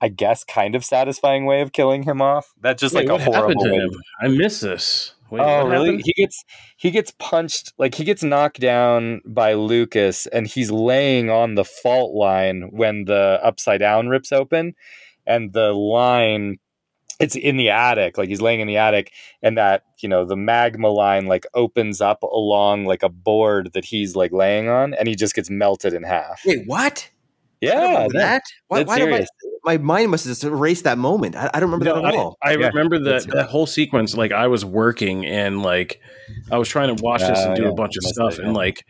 S1: I guess kind of satisfying way of killing him off. That just Wait, like a horrible. Way.
S3: I miss this.
S1: Wait, oh really? Happened? He gets he gets punched like he gets knocked down by Lucas and he's laying on the fault line when the upside down rips open and the line it's in the attic like he's laying in the attic and that you know the magma line like opens up along like a board that he's like laying on and he just gets melted in half
S2: wait what
S1: yeah
S2: that why, why do I, my mind must have just erased that moment. I, I don't remember no, that at
S3: I,
S2: all.
S3: I yeah. remember that that whole sequence. Like I was working and like I was trying to watch this and do yeah, a bunch of stuff, and like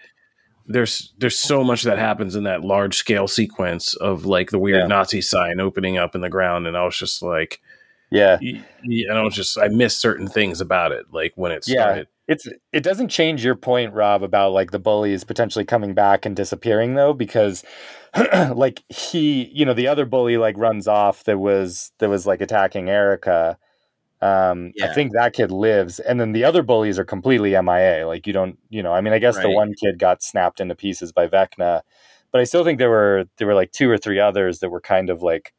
S3: there's there's so much that happens in that large scale sequence of like the weird Nazi sign opening up in the ground, and I was just like,
S1: yeah,
S3: and I was just I miss certain things about it, like when it started.
S1: Yeah it's it doesn't change your point rob about like the bullies potentially coming back and disappearing though because like he you know the other bully like runs off that was that was like attacking erica um yeah. i think that kid lives and then the other bullies are completely mia like you don't you know i mean i guess right. the one kid got snapped into pieces by vecna but i still think there were there were like two or three others that were kind of like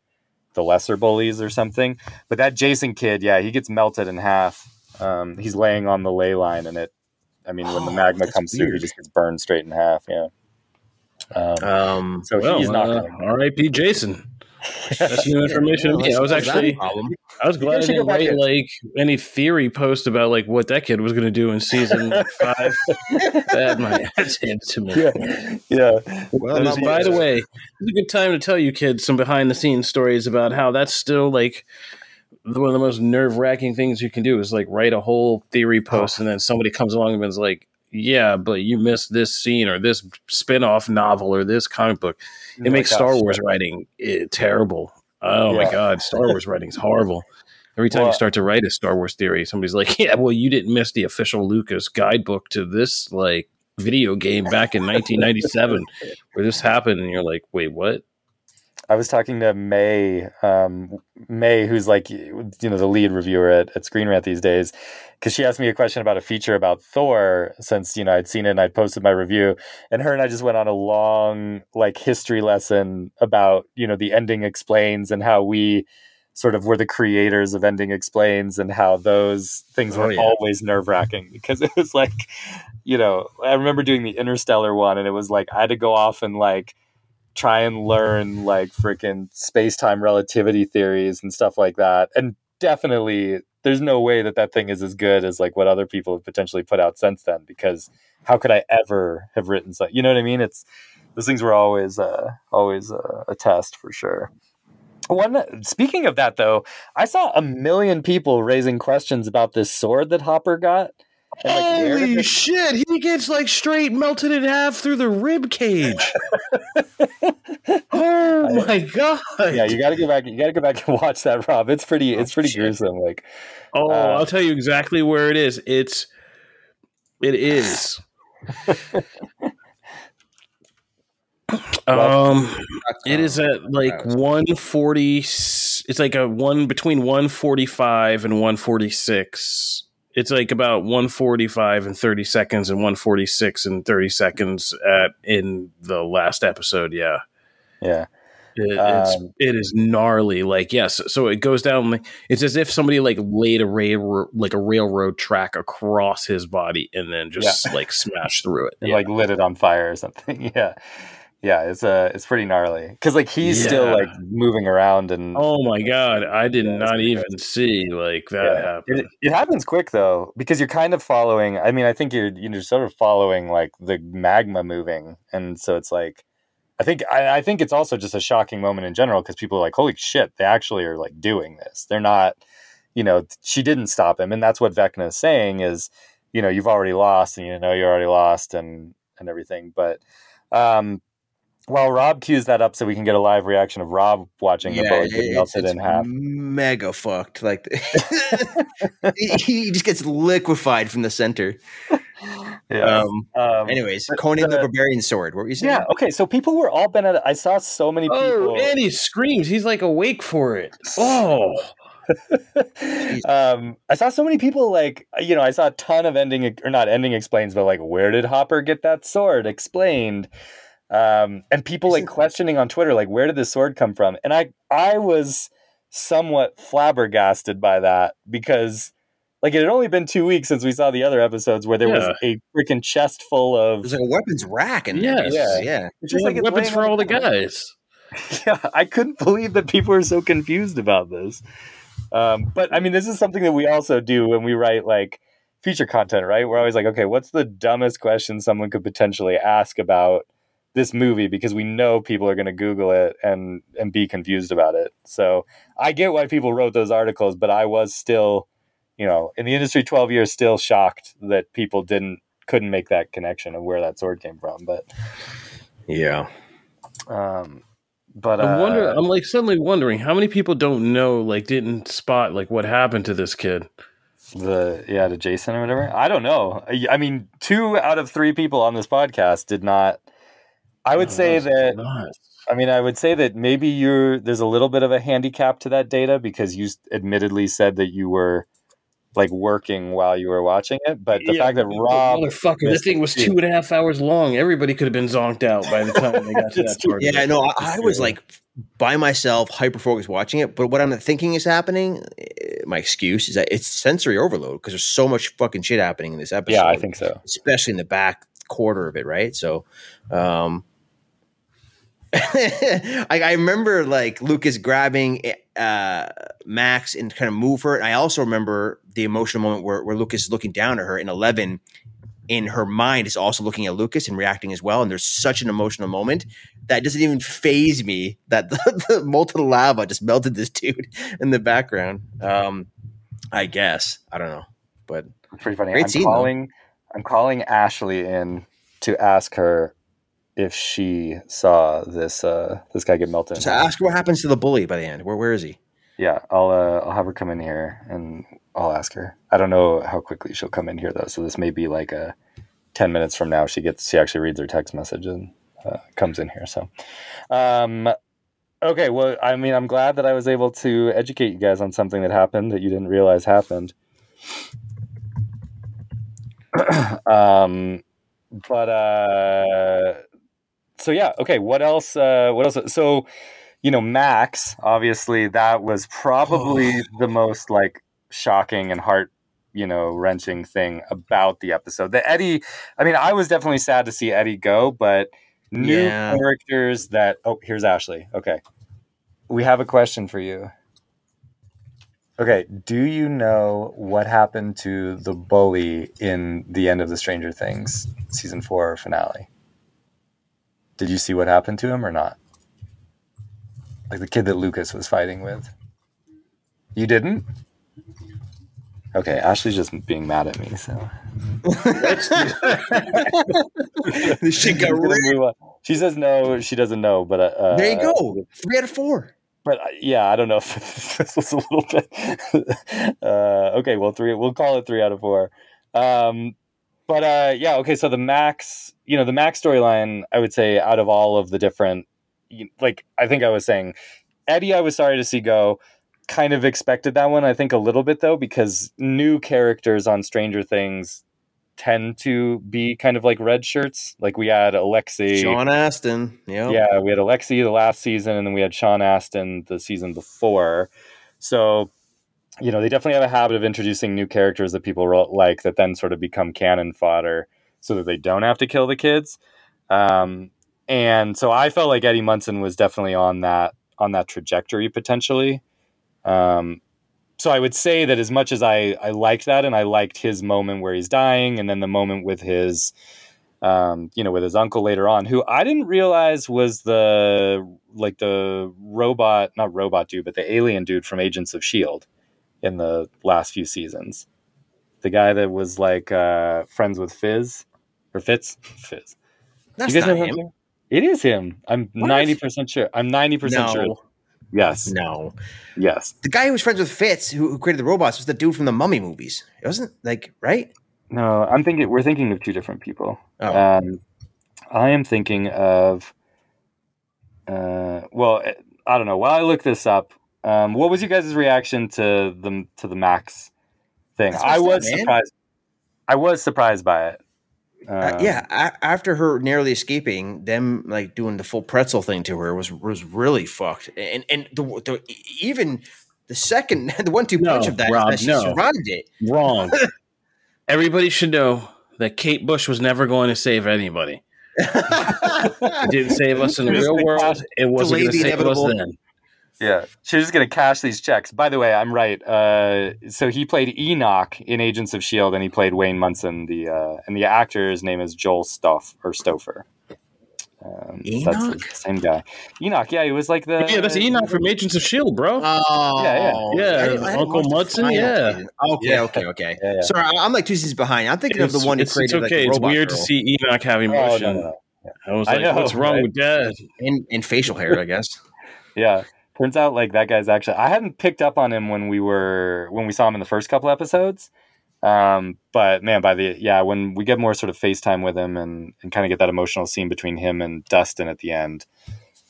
S1: the lesser bullies or something but that jason kid yeah he gets melted in half um, he's laying on the ley line, and it. I mean, when the oh, magma comes weird. through, he just gets burned straight in half. Yeah.
S2: Um, um,
S3: so well, he's not. Uh, R.I.P. Jason. That's new information to me. I was actually, I was glad I didn't write like any theory post about like what that kid was going to do in season five. that might add to me.
S1: Yeah, yeah.
S3: Well, by the way, it's a good time to tell you kids some behind the scenes stories about how that's still like one of the most nerve wracking things you can do is like write a whole theory post, oh. and then somebody comes along and is like, "Yeah, but you missed this scene or this spin off novel or this comic book." It oh makes Star Wars writing it, eh, terrible. Oh yeah. my god, Star Wars writing is horrible. Every time well, you start to write a Star Wars theory, somebody's like, "Yeah, well, you didn't miss the official Lucas guidebook to this like video game back in 1997 where this happened," and you're like, "Wait, what?"
S1: I was talking to May, um, May, who's like you know the lead reviewer at, at Screen Rant these days, because she asked me a question about a feature about Thor since you know I'd seen it and I'd posted my review, and her and I just went on a long like history lesson about you know the ending explains and how we sort of were the creators of ending explains and how those things oh, were yeah. always nerve wracking because it was like you know I remember doing the Interstellar one and it was like I had to go off and like try and learn like freaking space time relativity theories and stuff like that. And definitely there's no way that that thing is as good as like what other people have potentially put out since then because how could I ever have written so you know what I mean? It's those things were always uh always uh, a test for sure. One speaking of that though I saw a million people raising questions about this sword that Hopper got
S3: and, like, Holy shit! He gets like straight melted in half through the rib cage. oh my god!
S1: Yeah, you got to go back. You got to go back and watch that, Rob. It's pretty. It's pretty oh, gruesome. Like,
S3: oh, uh, I'll tell you exactly where it is. It's, it is. um, it is at like one forty. It's like a one between one forty five and one forty six it's like about 145 and 30 seconds and 146 and 30 seconds at in the last episode yeah
S1: yeah
S3: it, it's um, it is gnarly like yes so it goes down it's as if somebody like laid a rail like a railroad track across his body and then just yeah. like smashed through it
S1: yeah. like lit it on fire or something yeah yeah, it's uh it's pretty gnarly because like he's yeah. still like moving around and.
S3: Oh my god! I did yeah, not even see like that yeah. happen.
S1: It, it, happens quick though because you're kind of following. I mean, I think you're you're sort of following like the magma moving, and so it's like, I think I, I think it's also just a shocking moment in general because people are like, holy shit, they actually are like doing this. They're not, you know, she didn't stop him, and that's what Vecna is saying is, you know, you've already lost, and you know you're already lost, and and everything, but. Um, while Rob cues that up so we can get a live reaction of Rob watching yeah, the boat get melted in half.
S2: Mega fucked. Like he just gets liquefied from the center. Yeah. Um, um, anyways, Conan the, the, Barbarian sword. What were you saying?
S1: Yeah. Okay. So people were all been at. I saw so many oh, people.
S3: Oh, and he screams. He's like awake for it. Oh.
S1: um, I saw so many people like you know I saw a ton of ending or not ending explains, but like where did Hopper get that sword? Explained. Um, and people like questioning on Twitter, like, where did this sword come from? And I, I was somewhat flabbergasted by that because, like, it had only been two weeks since we saw the other episodes where there yeah. was a freaking chest full of.
S2: There's like a weapons rack and yes. yeah, yeah,
S3: it's just like weapons for all the guys.
S1: Yeah, I couldn't believe that people are so confused about this. Um, but I mean, this is something that we also do when we write like feature content, right? We're always like, okay, what's the dumbest question someone could potentially ask about? This movie because we know people are going to Google it and and be confused about it. So I get why people wrote those articles, but I was still, you know, in the industry twelve years, still shocked that people didn't couldn't make that connection of where that sword came from. But
S2: yeah,
S1: um, but
S3: I wonder. Uh, I'm like suddenly wondering how many people don't know, like, didn't spot like what happened to this kid.
S1: The yeah, to Jason or whatever. I don't know. I mean, two out of three people on this podcast did not I would no, say that. Not. I mean, I would say that maybe you're there's a little bit of a handicap to that data because you admittedly said that you were like working while you were watching it. But the yeah, fact that Rob,
S3: motherfucker, this thing was two and a half hours long. Everybody could have been zonked out by the time they got to that part.
S2: Yeah, no, I, I was like by myself, hyper focused watching it. But what I'm thinking is happening, eh, my excuse is that it's sensory overload because there's so much fucking shit happening in this episode.
S1: Yeah, I think so.
S2: Especially in the back quarter of it, right? So, um, I, I remember like Lucas grabbing uh, Max and kind of move her. And I also remember the emotional moment where, where Lucas is looking down at her, and Eleven in her mind is also looking at Lucas and reacting as well. And there's such an emotional moment that doesn't even faze me that the, the molten lava just melted this dude in the background. Um, I guess I don't know, but
S1: pretty funny. I'm scene, calling. Though. I'm calling Ashley in to ask her if she saw this uh, this guy get melted.
S2: So ask her what happens to the bully by the end. Where where is he?
S1: Yeah, I'll uh, I'll have her come in here and I'll ask her. I don't know how quickly she'll come in here though, so this may be like a ten minutes from now. She gets she actually reads her text message and uh, comes in here. So, um, Okay, well, I mean, I'm glad that I was able to educate you guys on something that happened that you didn't realize happened. um, but uh, so yeah, okay. What else? Uh, what else? So, you know, Max. Obviously, that was probably the most like shocking and heart you know wrenching thing about the episode. The Eddie, I mean, I was definitely sad to see Eddie go, but new yeah. characters that oh here's ashley okay we have a question for you okay do you know what happened to the bully in the end of the stranger things season four finale did you see what happened to him or not like the kid that lucas was fighting with you didn't Okay, Ashley's just being mad at me, so. she got ripped. She says no, she doesn't know, but uh,
S2: there you go, three out of four.
S1: But uh, yeah, I don't know if this was a little bit. Uh, okay, well, three. We'll call it three out of four. Um, but uh, yeah, okay. So the Max, you know, the Max storyline, I would say, out of all of the different, like I think I was saying, Eddie, I was sorry to see go kind of expected that one, I think, a little bit though, because new characters on Stranger Things tend to be kind of like red shirts. Like we had Alexi,
S2: Sean Astin, yeah,
S1: yeah, we had Alexi the last season, and then we had Sean Astin the season before. So, you know, they definitely have a habit of introducing new characters that people like that then sort of become cannon fodder, so that they don't have to kill the kids. Um, and so I felt like Eddie Munson was definitely on that on that trajectory potentially. Um, so I would say that as much as I, I liked that and I liked his moment where he's dying and then the moment with his um, you know, with his uncle later on, who I didn't realize was the like the robot, not robot dude, but the alien dude from Agents of Shield in the last few seasons. The guy that was like uh, friends with Fizz or Fitz, Fizz.
S2: That's you guys not him. him.
S1: It is him. I'm ninety percent sure. I'm ninety percent no. sure. Yes.
S2: No.
S1: Yes.
S2: The guy who was friends with Fitz, who, who created the robots, was the dude from the Mummy movies. It wasn't like right.
S1: No, I'm thinking we're thinking of two different people. Oh. Um, I am thinking of. Uh, well, I don't know. While I look this up, um, what was you guys' reaction to the to the Max thing? I was surprised. I was surprised by it.
S2: Uh, uh, yeah, a- after her narrowly escaping, them like doing the full pretzel thing to her was was really fucked. And and the, the even the second the one two punch no, of that, Rob, that she no. survived it.
S3: Wrong. Everybody should know that Kate Bush was never going to save anybody. it didn't save us in the real world. It wasn't going to save us then.
S1: Yeah, she was just gonna cash these checks. By the way, I'm right. Uh, so he played Enoch in Agents of Shield, and he played Wayne Munson. The uh, and the actor's name is Joel Stoff or Stouffer.
S2: Um, Enoch,
S1: that's the same guy. Enoch, yeah, he was like the
S3: yeah, that's Enoch from Agents of Shield, bro.
S2: Oh,
S1: yeah,
S3: yeah, yeah. I, I Uncle Munson, yeah.
S2: Okay, yeah. okay, okay. Yeah, yeah. Sorry, I'm like two seasons behind. I'm thinking it's, of the one who created.
S3: It's okay.
S2: Like,
S3: it's weird girl. to see Enoch having motion. Oh, no, no, no. I was like, I know, what's wrong right? with that?
S2: And, and facial hair, I guess.
S1: yeah turns out like that guy's actually I hadn't picked up on him when we were when we saw him in the first couple episodes. Um, but man, by the yeah, when we get more sort of FaceTime with him and, and kind of get that emotional scene between him and Dustin at the end,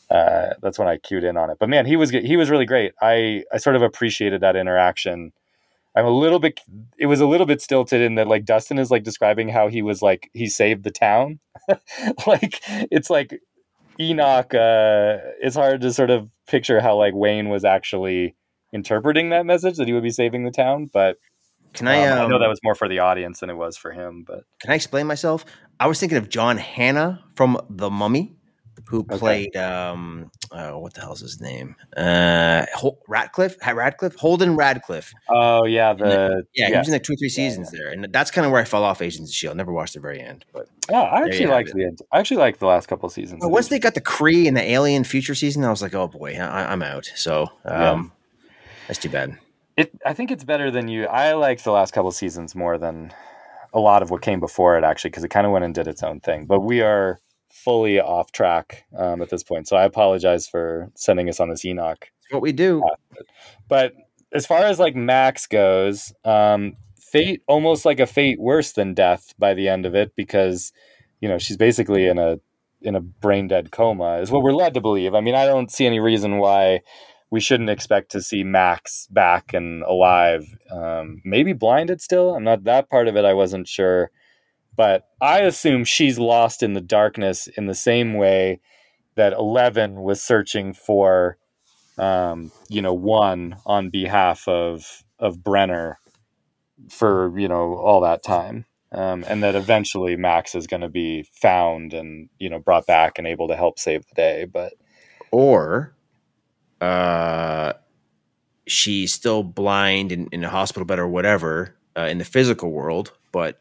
S1: uh, that's when I cued in on it. But man, he was he was really great. I I sort of appreciated that interaction. I'm a little bit. It was a little bit stilted in that like Dustin is like describing how he was like he saved the town. like it's like Enoch, uh, it's hard to sort of picture how like Wayne was actually interpreting that message that he would be saving the town. But
S2: can I? Um,
S1: um, I know that was more for the audience than it was for him. But
S2: can I explain myself? I was thinking of John Hannah from The Mummy who played okay. um uh, what the hell's his name? Uh Radcliffe, Radcliffe, Holden Radcliffe.
S1: Oh yeah, the
S2: yeah, he was in like two or three seasons yeah, yeah. there, and that's kind of where I fell off Agents of Shield. Never watched the very end, but
S1: yeah, I actually liked the end. I actually liked the last couple seasons.
S2: once they got the Kree and the Alien future season, I was like, oh boy, I, am out. So um, that's too bad.
S1: It, I think it's better than you. I liked the last couple seasons more than a lot of what came before it, actually, because it kind of went and did its own thing. But we are fully off track um, at this point. So I apologize for sending us on this Enoch.
S2: It's what we do.
S1: But as far as like Max goes, um, fate almost like a fate worse than death by the end of it because you know she's basically in a in a brain dead coma is what we're led to believe. I mean, I don't see any reason why we shouldn't expect to see Max back and alive. Um, maybe blinded still. I'm not that part of it. I wasn't sure, but I assume she's lost in the darkness in the same way that Eleven was searching for, um, you know, one on behalf of of Brenner for you know all that time. Um, and that eventually Max is going to be found and you know brought back and able to help save the day. But
S2: or uh, she's still blind in, in a hospital bed or whatever uh, in the physical world, but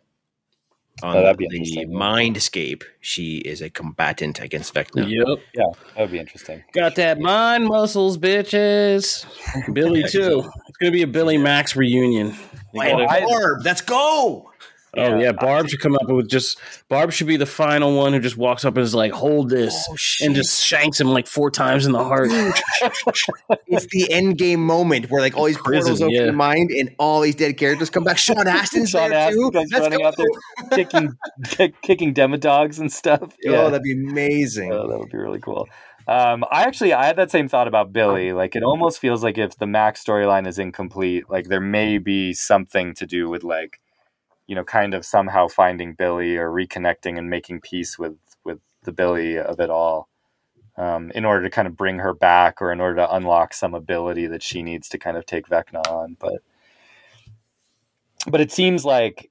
S2: on oh, the mindscape, she is a combatant against Vecna.
S1: Yep. Yeah, that would be interesting.
S3: Got that mind muscles, bitches. Billy too. It's gonna be a Billy Max reunion.
S2: Barb, let's go.
S3: Oh yeah, Barb should come up with just Barb should be the final one who just walks up and is like, "Hold this," oh, and just shanks him like four times in the heart.
S2: it's the end game moment where like all these portals open yeah. your mind and all these dead characters come back. Sean Astin's Sean there Astin too. Let's running out
S1: there kicking kick, kicking demodogs and stuff.
S2: Yeah. Oh, that'd be amazing.
S1: Oh, that would be really cool. Um, I actually I had that same thought about Billy. Like it almost feels like if the Max storyline is incomplete, like there may be something to do with like you know, kind of somehow finding Billy or reconnecting and making peace with with the Billy of it all, um, in order to kind of bring her back or in order to unlock some ability that she needs to kind of take Vecna on. But but it seems like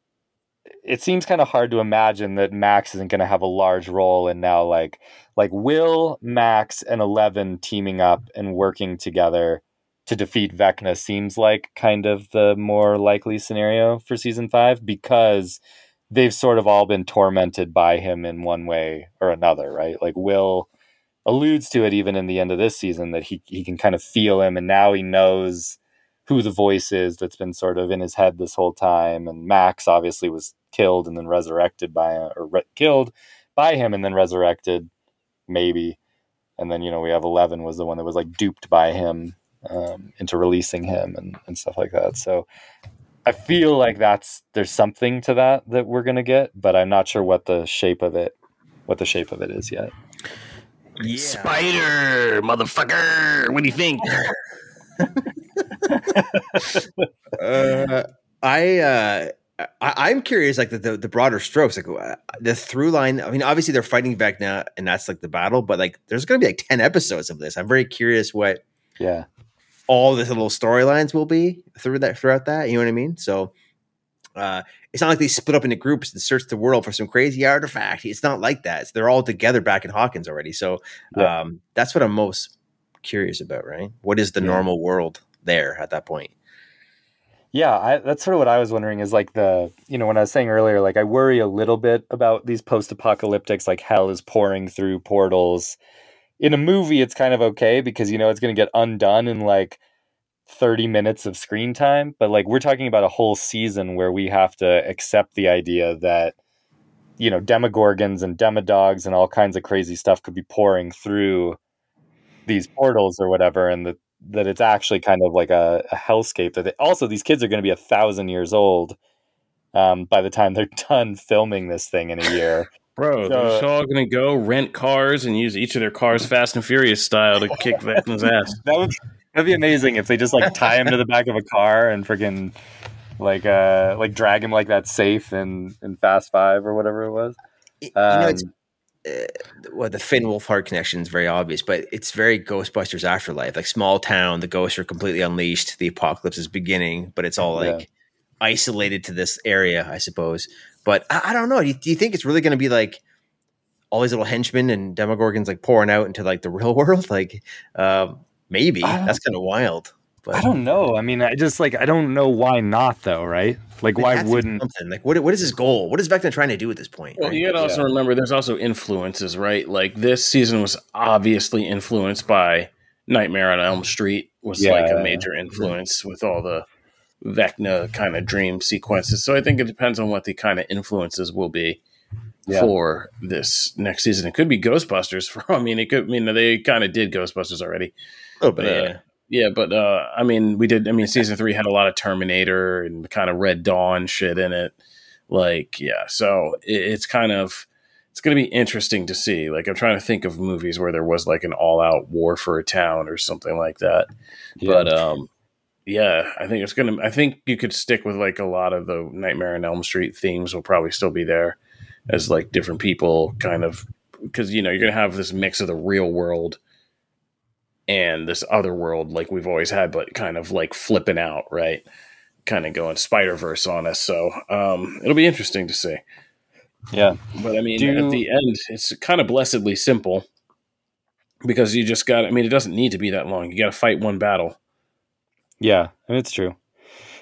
S1: it seems kind of hard to imagine that Max isn't going to have a large role in now like like will Max and Eleven teaming up and working together to defeat Vecna seems like kind of the more likely scenario for season five because they've sort of all been tormented by him in one way or another, right? Like Will alludes to it even in the end of this season that he he can kind of feel him and now he knows who the voice is that's been sort of in his head this whole time. And Max obviously was killed and then resurrected by him or re- killed by him and then resurrected maybe. And then you know we have 11 was the one that was like duped by him um, into releasing him and, and stuff like that. So I feel like that's there's something to that that we're gonna get, but I'm not sure what the shape of it what the shape of it is yet.
S3: Yeah. Spider, motherfucker. What do you think?
S2: uh, I uh, I, am curious, like the, the, the broader strokes, like uh, the through line. I mean, obviously they're fighting Vecna, and that's like the battle. But like, there's going to be like ten episodes of this. I'm very curious what
S1: yeah
S2: all the little storylines will be through that throughout that. You know what I mean? So uh, it's not like they split up into groups and search the world for some crazy artifact. It's not like that. It's, they're all together back in Hawkins already. So yeah. um, that's what I'm most curious about. Right? What is the yeah. normal world there at that point?
S1: Yeah, I, that's sort of what I was wondering. Is like the you know when I was saying earlier, like I worry a little bit about these post-apocalyptics. Like hell is pouring through portals in a movie it's kind of okay because you know it's going to get undone in like 30 minutes of screen time but like we're talking about a whole season where we have to accept the idea that you know demogorgons and demodogs and all kinds of crazy stuff could be pouring through these portals or whatever and that that it's actually kind of like a, a hellscape that they, also these kids are going to be a thousand years old um, by the time they're done filming this thing in a year
S3: Bro, they're all going to go rent cars and use each of their cars Fast and Furious style to kick Vecna's ass.
S1: That would that'd be amazing if they just like tie him to the back of a car and freaking like uh like drag him like that safe in in Fast Five or whatever it was.
S2: Um, you know, it's, um, uh, well, the Finn Wolfhard connection is very obvious, but it's very Ghostbusters Afterlife, like small town. The ghosts are completely unleashed. The apocalypse is beginning, but it's all like yeah. isolated to this area, I suppose. But I, I don't know. Do you, do you, think it's really going to be like all these little henchmen and demogorgons like pouring out into like the real world? Like, uh, maybe that's kind of wild.
S1: But I don't know. I mean, I just like I don't know why not though, right? Like, why wouldn't
S2: something like what? What is his goal? What is Vecna trying to do at this point?
S3: Well, right? you got to also yeah. remember there's also influences, right? Like this season was obviously influenced by Nightmare on Elm Street was yeah. like a major influence with all the Vecna kind of dream sequences. So I think it depends on what the kind of influences will be yeah. for this next season. It could be Ghostbusters. For I mean, it could. I mean, they kind of did Ghostbusters already.
S2: Oh, but yeah.
S3: Yeah, but uh, I mean, we did. I mean, season three had a lot of Terminator and kind of Red Dawn shit in it. Like, yeah, so it, it's kind of it's going to be interesting to see. Like I'm trying to think of movies where there was like an all out war for a town or something like that. Yeah. But um, yeah, I think it's gonna. I think you could stick with like a lot of the Nightmare on Elm Street themes will probably still be there as like different people kind of because you know you're gonna have this mix of the real world and this other world like we've always had, but kind of like flipping out, right? Kind of going Spider Verse on us. So um, it'll be interesting to see.
S1: Yeah.
S3: But I mean, Do, at the end, it's kind of blessedly simple because you just got, I mean, it doesn't need to be that long. You got to fight one battle.
S1: Yeah, I mean, it's true.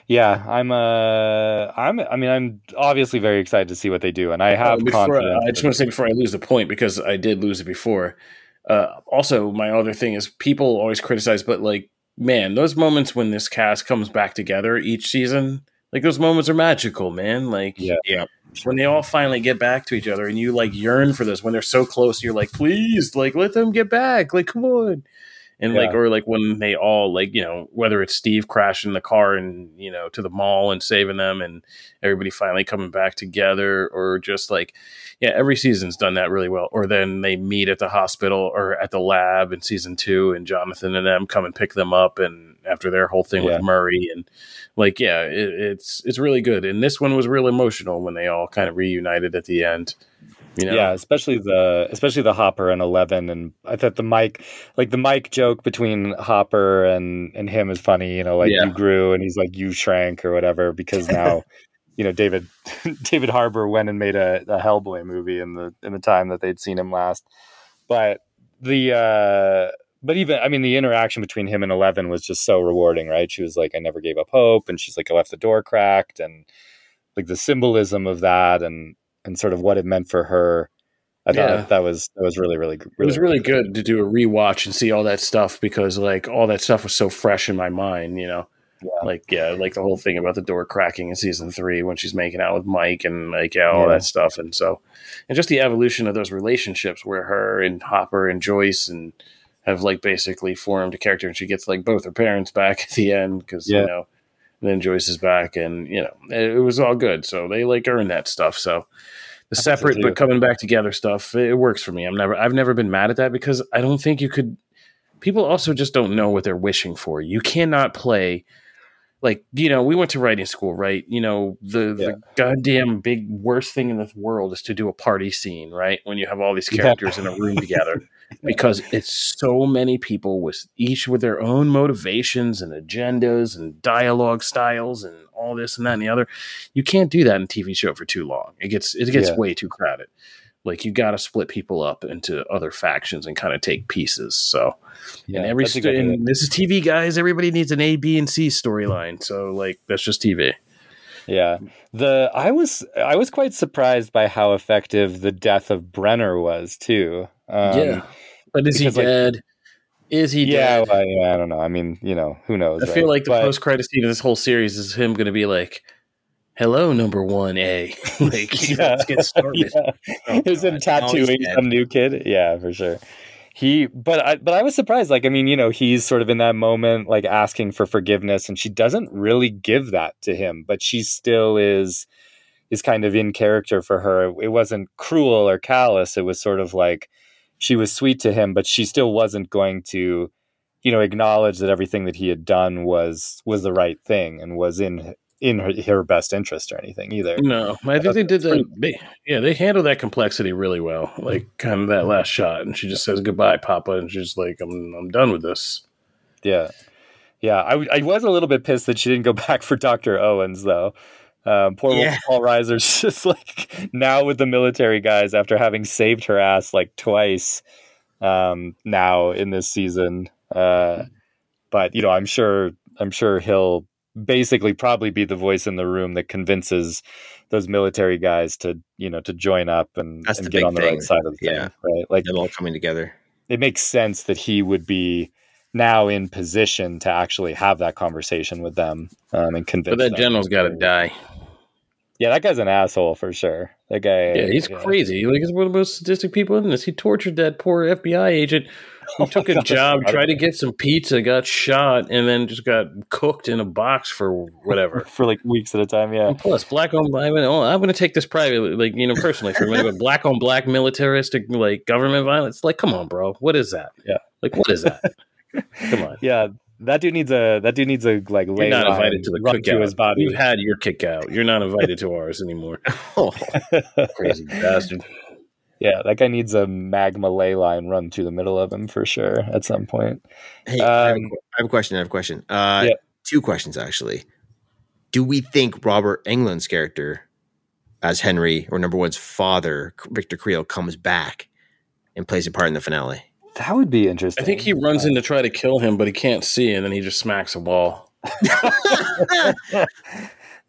S1: Yeah, I'm. Uh, I'm. I mean, I'm obviously very excited to see what they do, and I uh, have uh,
S3: before,
S1: confidence.
S3: I just want to say before I lose the point because I did lose it before. Uh, also, my other thing is people always criticize, but like, man, those moments when this cast comes back together each season, like those moments are magical, man. Like,
S1: yeah,
S3: yeah when they all finally get back to each other and you like yearn for this when they're so close you're like please like let them get back like come on and yeah. like or like when they all like you know whether it's steve crashing the car and you know to the mall and saving them and everybody finally coming back together or just like yeah every season's done that really well or then they meet at the hospital or at the lab in season two and jonathan and them come and pick them up and after their whole thing yeah. with murray and like yeah it, it's it's really good and this one was real emotional when they all kind of reunited at the end
S1: you know? Yeah, especially the especially the Hopper and Eleven, and I thought the Mike, like the Mike joke between Hopper and and him is funny. You know, like yeah. you grew, and he's like you shrank or whatever because now, you know, David David Harbour went and made a, a Hellboy movie in the in the time that they'd seen him last, but the uh but even I mean the interaction between him and Eleven was just so rewarding, right? She was like, I never gave up hope, and she's like, I left the door cracked, and like the symbolism of that, and and sort of what it meant for her. I thought yeah. that was that was really really
S3: really. It was really good to do a rewatch and see all that stuff because like all that stuff was so fresh in my mind, you know. Yeah. Like yeah, like the whole thing about the door cracking in season three when she's making out with Mike and like yeah, all yeah. that stuff, and so and just the evolution of those relationships where her and Hopper and Joyce and have like basically formed a character, and she gets like both her parents back at the end because you know then Joyce is back, and you know it, it, was all good. So they like earn that stuff. So the separate but coming back together stuff, it works for me. I'm never, I've never been mad at that because I don't think you could. People also just don't know what they're wishing for. You cannot play like you know we went to writing school right? You know the, yeah. the goddamn big worst thing in the world is to do a party scene right? When you have all these characters yeah. in a room together. Because it's so many people with each with their own motivations and agendas and dialogue styles and all this and that and the other. You can't do that in a tv show for too long. It gets it gets yeah. way too crowded like you got to split people up into other factions and kind of take pieces. So, yeah, and every st- and this is TV, guys. Everybody needs an A, B, and C storyline. So, like that's just TV.
S1: Yeah, the I was I was quite surprised by how effective the death of Brenner was too.
S3: Um, yeah, but is he dead? Like, is he
S1: yeah,
S3: dead?
S1: Well, yeah, I don't know. I mean, you know, who knows?
S3: I right? feel like the post credit scene of this whole series is him going to be like, hello number one a. Like yeah. let's get started. Yeah.
S1: oh, is him tattooing some new kid. Yeah for sure. He but i but i was surprised. Like i mean you know he's sort of in that moment like asking for forgiveness and she doesn't really give that to him but she still is is kind of in character for her. It wasn't cruel or callous. It was sort of like she was sweet to him but she still wasn't going to you know acknowledge that everything that he had done was was the right thing and was in in her, her, best interest or anything either.
S3: No, I think they did that. They, yeah, they handled that complexity really well. Like kind of that last shot, and she just says goodbye, Papa, and she's like, "I'm I'm done with this."
S1: Yeah, yeah. I, I was a little bit pissed that she didn't go back for Doctor Owens though. Um, poor yeah. Paul Reiser's just like now with the military guys after having saved her ass like twice. Um, now in this season, uh, but you know, I'm sure I'm sure he'll basically probably be the voice in the room that convinces those military guys to you know to join up and, and get on the thing. right side of the yeah. thing right
S2: like them all coming together
S1: it makes sense that he would be now in position to actually have that conversation with them um, and convince.
S3: But that general's got to die.
S1: Yeah, that guy's an asshole for sure. That guy.
S3: Yeah, he's yeah. crazy. Like he's one of the most sadistic people in this. He tortured that poor FBI agent He oh, took a job, tried to get some pizza, got shot, and then just got cooked in a box for whatever
S1: for like weeks at a time. Yeah.
S3: And plus, black on black. Oh, I'm going to take this privately, like you know, personally for me. But black on black militaristic like government violence. Like, come on, bro. What is that?
S1: Yeah.
S3: Like, what is that? come on.
S1: Yeah. That dude needs a that dude needs a like
S3: You're not invited to the cookout. his body. You've had your kick out. You're not invited to ours anymore. oh, crazy bastard.
S1: Yeah, that guy needs a magma ley line run through the middle of him for sure at some point.
S2: Hey, um, I, have um, I, have a question. I have a question. Uh, yeah. Two questions actually. Do we think Robert Englund's character as Henry or number one's father, Victor Creel, comes back and plays a part in the finale?
S1: That would be interesting.
S3: I think he runs in to try to kill him, but he can't see, and then he just smacks a wall.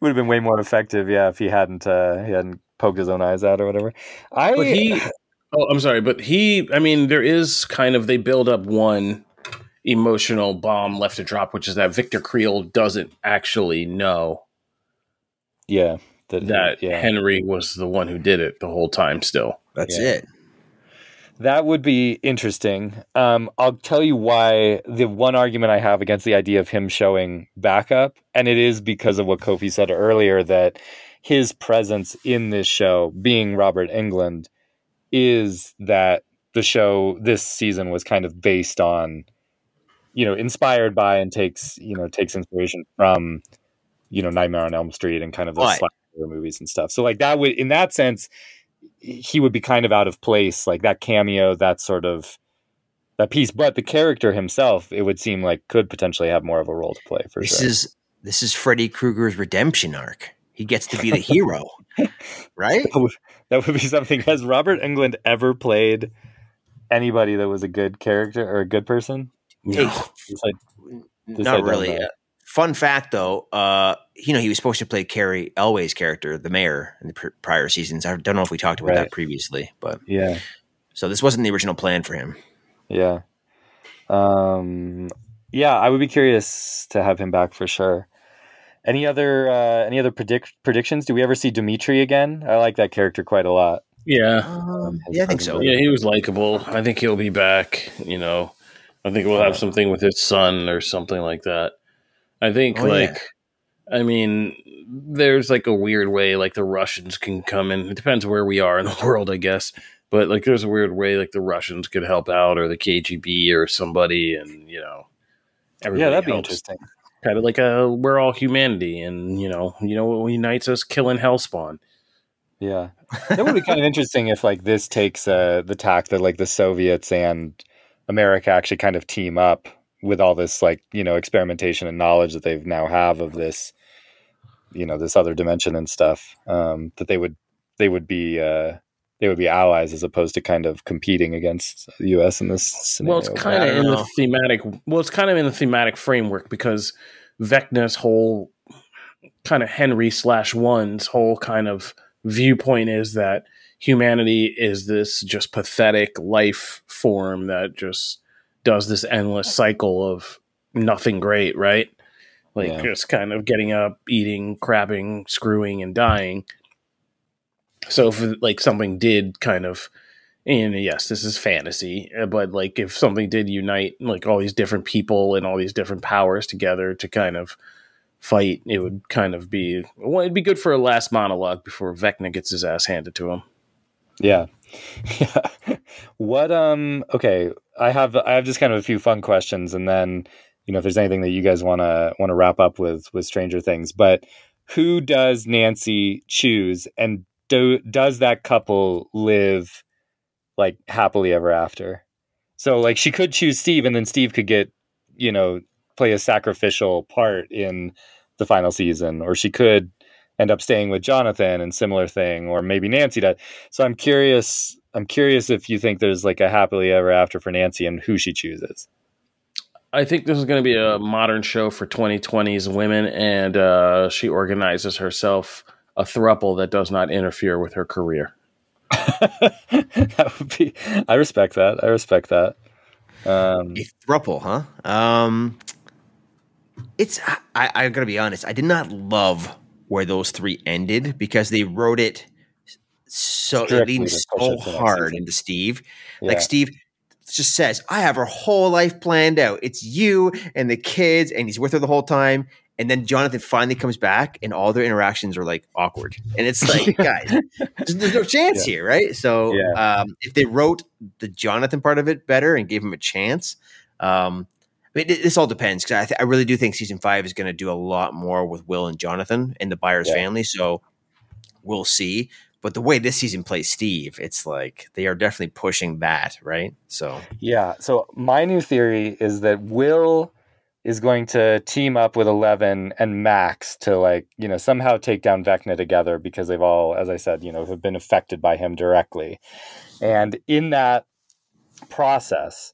S1: would have been way more effective, yeah, if he hadn't uh, he hadn't poked his own eyes out or whatever. I
S3: but he Oh, I'm sorry, but he I mean there is kind of they build up one emotional bomb left to drop, which is that Victor Creel doesn't actually know.
S1: Yeah.
S3: That, that yeah. Henry was the one who did it the whole time still.
S2: That's yeah. it.
S1: That would be interesting. Um, I'll tell you why the one argument I have against the idea of him showing backup, and it is because of what Kofi said earlier that his presence in this show, being Robert Englund, is that the show this season was kind of based on, you know, inspired by and takes, you know, takes inspiration from, you know, Nightmare on Elm Street and kind of the right. movies and stuff. So like that would, in that sense, he would be kind of out of place, like that cameo, that sort of that piece. But the character himself, it would seem like could potentially have more of a role to play for
S2: this
S1: sure.
S2: is this is Freddy Krueger's redemption arc. He gets to be the hero, right?
S1: That would, that would be something. Has Robert Englund ever played anybody that was a good character or a good person?
S2: No, not really. Fun fact, though, uh, you know, he was supposed to play Cary Elwes's character, the mayor, in the pr- prior seasons. I don't know if we talked about right. that previously, but
S1: yeah.
S2: So this wasn't the original plan for him.
S1: Yeah. Um. Yeah, I would be curious to have him back for sure. Any other uh, any other predict predictions? Do we ever see Dmitri again? I like that character quite a lot.
S3: Yeah,
S2: um, yeah, I think so.
S3: Yeah, he was likable. I think he'll be back. You know, I think we'll have something with his son or something like that. I think oh, like yeah. I mean there's like a weird way like the Russians can come in. It depends where we are in the world, I guess. But like there's a weird way like the Russians could help out or the KGB or somebody and you know
S1: Yeah, that'd helps. be interesting.
S3: Kind of like a we're all humanity and you know, you know what unites us killing hellspawn.
S1: Yeah. That would be kind of interesting if like this takes uh the tack that like the Soviets and America actually kind of team up with all this like you know experimentation and knowledge that they've now have of this you know this other dimension and stuff um, that they would they would be uh, they would be allies as opposed to kind of competing against the U.S. in this scenario.
S3: Well, it's kind of in know. the thematic. Well, it's kind of in the thematic framework because Vecna's whole kind of Henry slash one's whole kind of viewpoint is that humanity is this just pathetic life form that just does this endless cycle of nothing great, right? Like yeah. just kind of getting up, eating, crabbing, screwing, and dying. So if like something did kind of, and yes, this is fantasy, uh, but like if something did unite like all these different people and all these different powers together to kind of fight, it would kind of be well, it'd be good for a last monologue before Vecna gets his ass handed to him.
S1: Yeah. Yeah. what um okay, I have I have just kind of a few fun questions and then you know if there's anything that you guys want to want to wrap up with with Stranger Things, but who does Nancy choose and do does that couple live like happily ever after? So like she could choose Steve and then Steve could get, you know, play a sacrificial part in the final season or she could end up staying with Jonathan and similar thing, or maybe Nancy does. So I'm curious. I'm curious if you think there's like a happily ever after for Nancy and who she chooses.
S3: I think this is going to be a modern show for 2020s women, and uh, she organizes herself a thruple that does not interfere with her career.
S1: that would be. I respect that. I respect that.
S2: Um, a thruple, huh? Um, it's. I, I gotta be honest. I did not love where those three ended because they wrote it so it leaned so hard into Steve. Yeah. Like Steve, just says, I have her whole life planned out. It's you and the kids, and he's with her the whole time. And then Jonathan finally comes back, and all their interactions are like awkward. And it's like, guys, there's, no chance yeah. here, right? So, yeah. um, if they wrote the Jonathan part of it better and gave him a chance, um, I mean, this all depends because I, th- I, really do think season five is going to do a lot more with Will and Jonathan and the Byers yeah. family. So, we'll see. But the way this season plays Steve, it's like they are definitely pushing that, right? So
S1: yeah. So my new theory is that Will is going to team up with Eleven and Max to like you know somehow take down Vecna together because they've all, as I said, you know, have been affected by him directly, and in that process,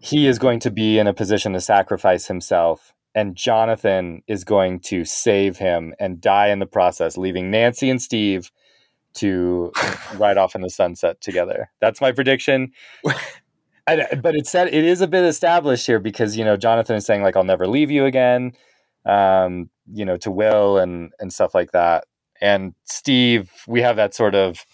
S1: he is going to be in a position to sacrifice himself and Jonathan is going to save him and die in the process, leaving Nancy and Steve to ride off in the sunset together. That's my prediction. I, but it said it is a bit established here because you know Jonathan is saying like I'll never leave you again, um, you know, to Will and and stuff like that. And Steve, we have that sort of,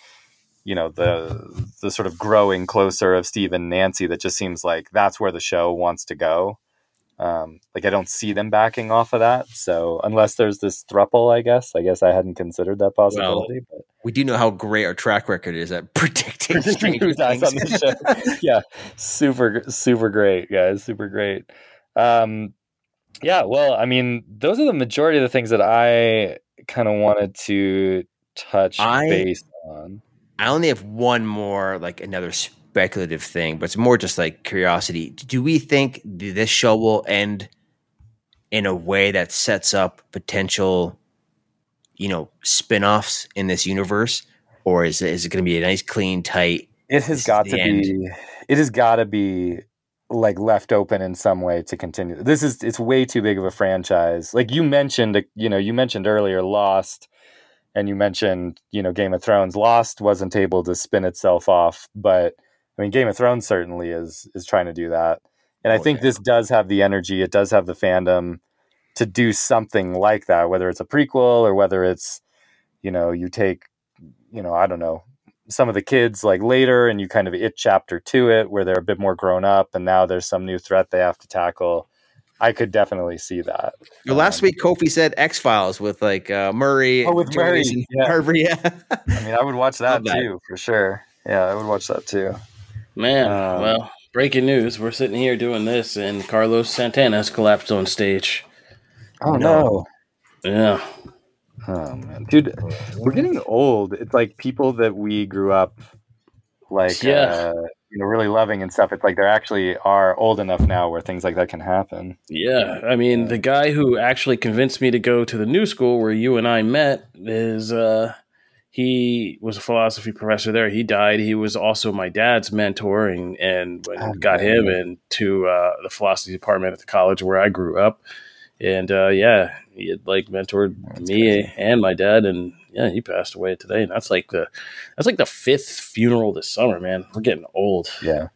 S1: you know, the the sort of growing closer of Steve and Nancy that just seems like that's where the show wants to go. Um, like I don't see them backing off of that. So unless there's this thruple, I guess. I guess I hadn't considered that possibility. Well, but
S2: we do know how great our track record is at predicting who's on
S1: the show. yeah, super, super great, guys. Super great. Um, yeah, well, I mean, those are the majority of the things that I kind of wanted to touch I, base on.
S2: I only have one more, like another speculative thing, but it's more just like curiosity. Do we think this show will end in a way that sets up potential, you know, spin-offs in this universe? Or is it, is it going to be a nice, clean, tight?
S1: It has got to end? be. It has got to be like left open in some way to continue. This is it's way too big of a franchise. Like you mentioned, you know, you mentioned earlier, Lost, and you mentioned, you know, Game of Thrones. Lost wasn't able to spin itself off, but I mean, Game of Thrones certainly is is trying to do that, and I think this does have the energy. It does have the fandom to do something like that, whether it's a prequel or whether it's, you know, you take, you know, I don't know, some of the kids like later and you kind of it chapter to it where they're a bit more grown up and now there's some new threat they have to tackle. I could definitely see that.
S2: Well, last um, week Kofi said X Files with like uh, Murray.
S1: Oh, with Murray,
S2: yeah. Harvey.
S1: Yeah. I mean, I would watch that, that too for sure. Yeah, I would watch that too.
S3: Man, um, well, breaking news. We're sitting here doing this, and Carlos Santana has collapsed on stage.
S1: Oh, no.
S3: Yeah.
S1: Oh, man. Dude, we're getting old. It's like people that we grew up, like, yeah. Uh, you know, really loving and stuff. It's like they actually are old enough now where things like that can happen.
S3: Yeah. I mean, the guy who actually convinced me to go to the new school where you and I met is, uh, he was a philosophy professor there. He died. He was also my dad's mentor, and and oh, got him into uh, the philosophy department at the college where I grew up. And uh, yeah, he had like mentored that's me crazy. and my dad, and yeah, he passed away today. And that's like the that's like the fifth funeral this summer, man. We're getting old.
S1: Yeah,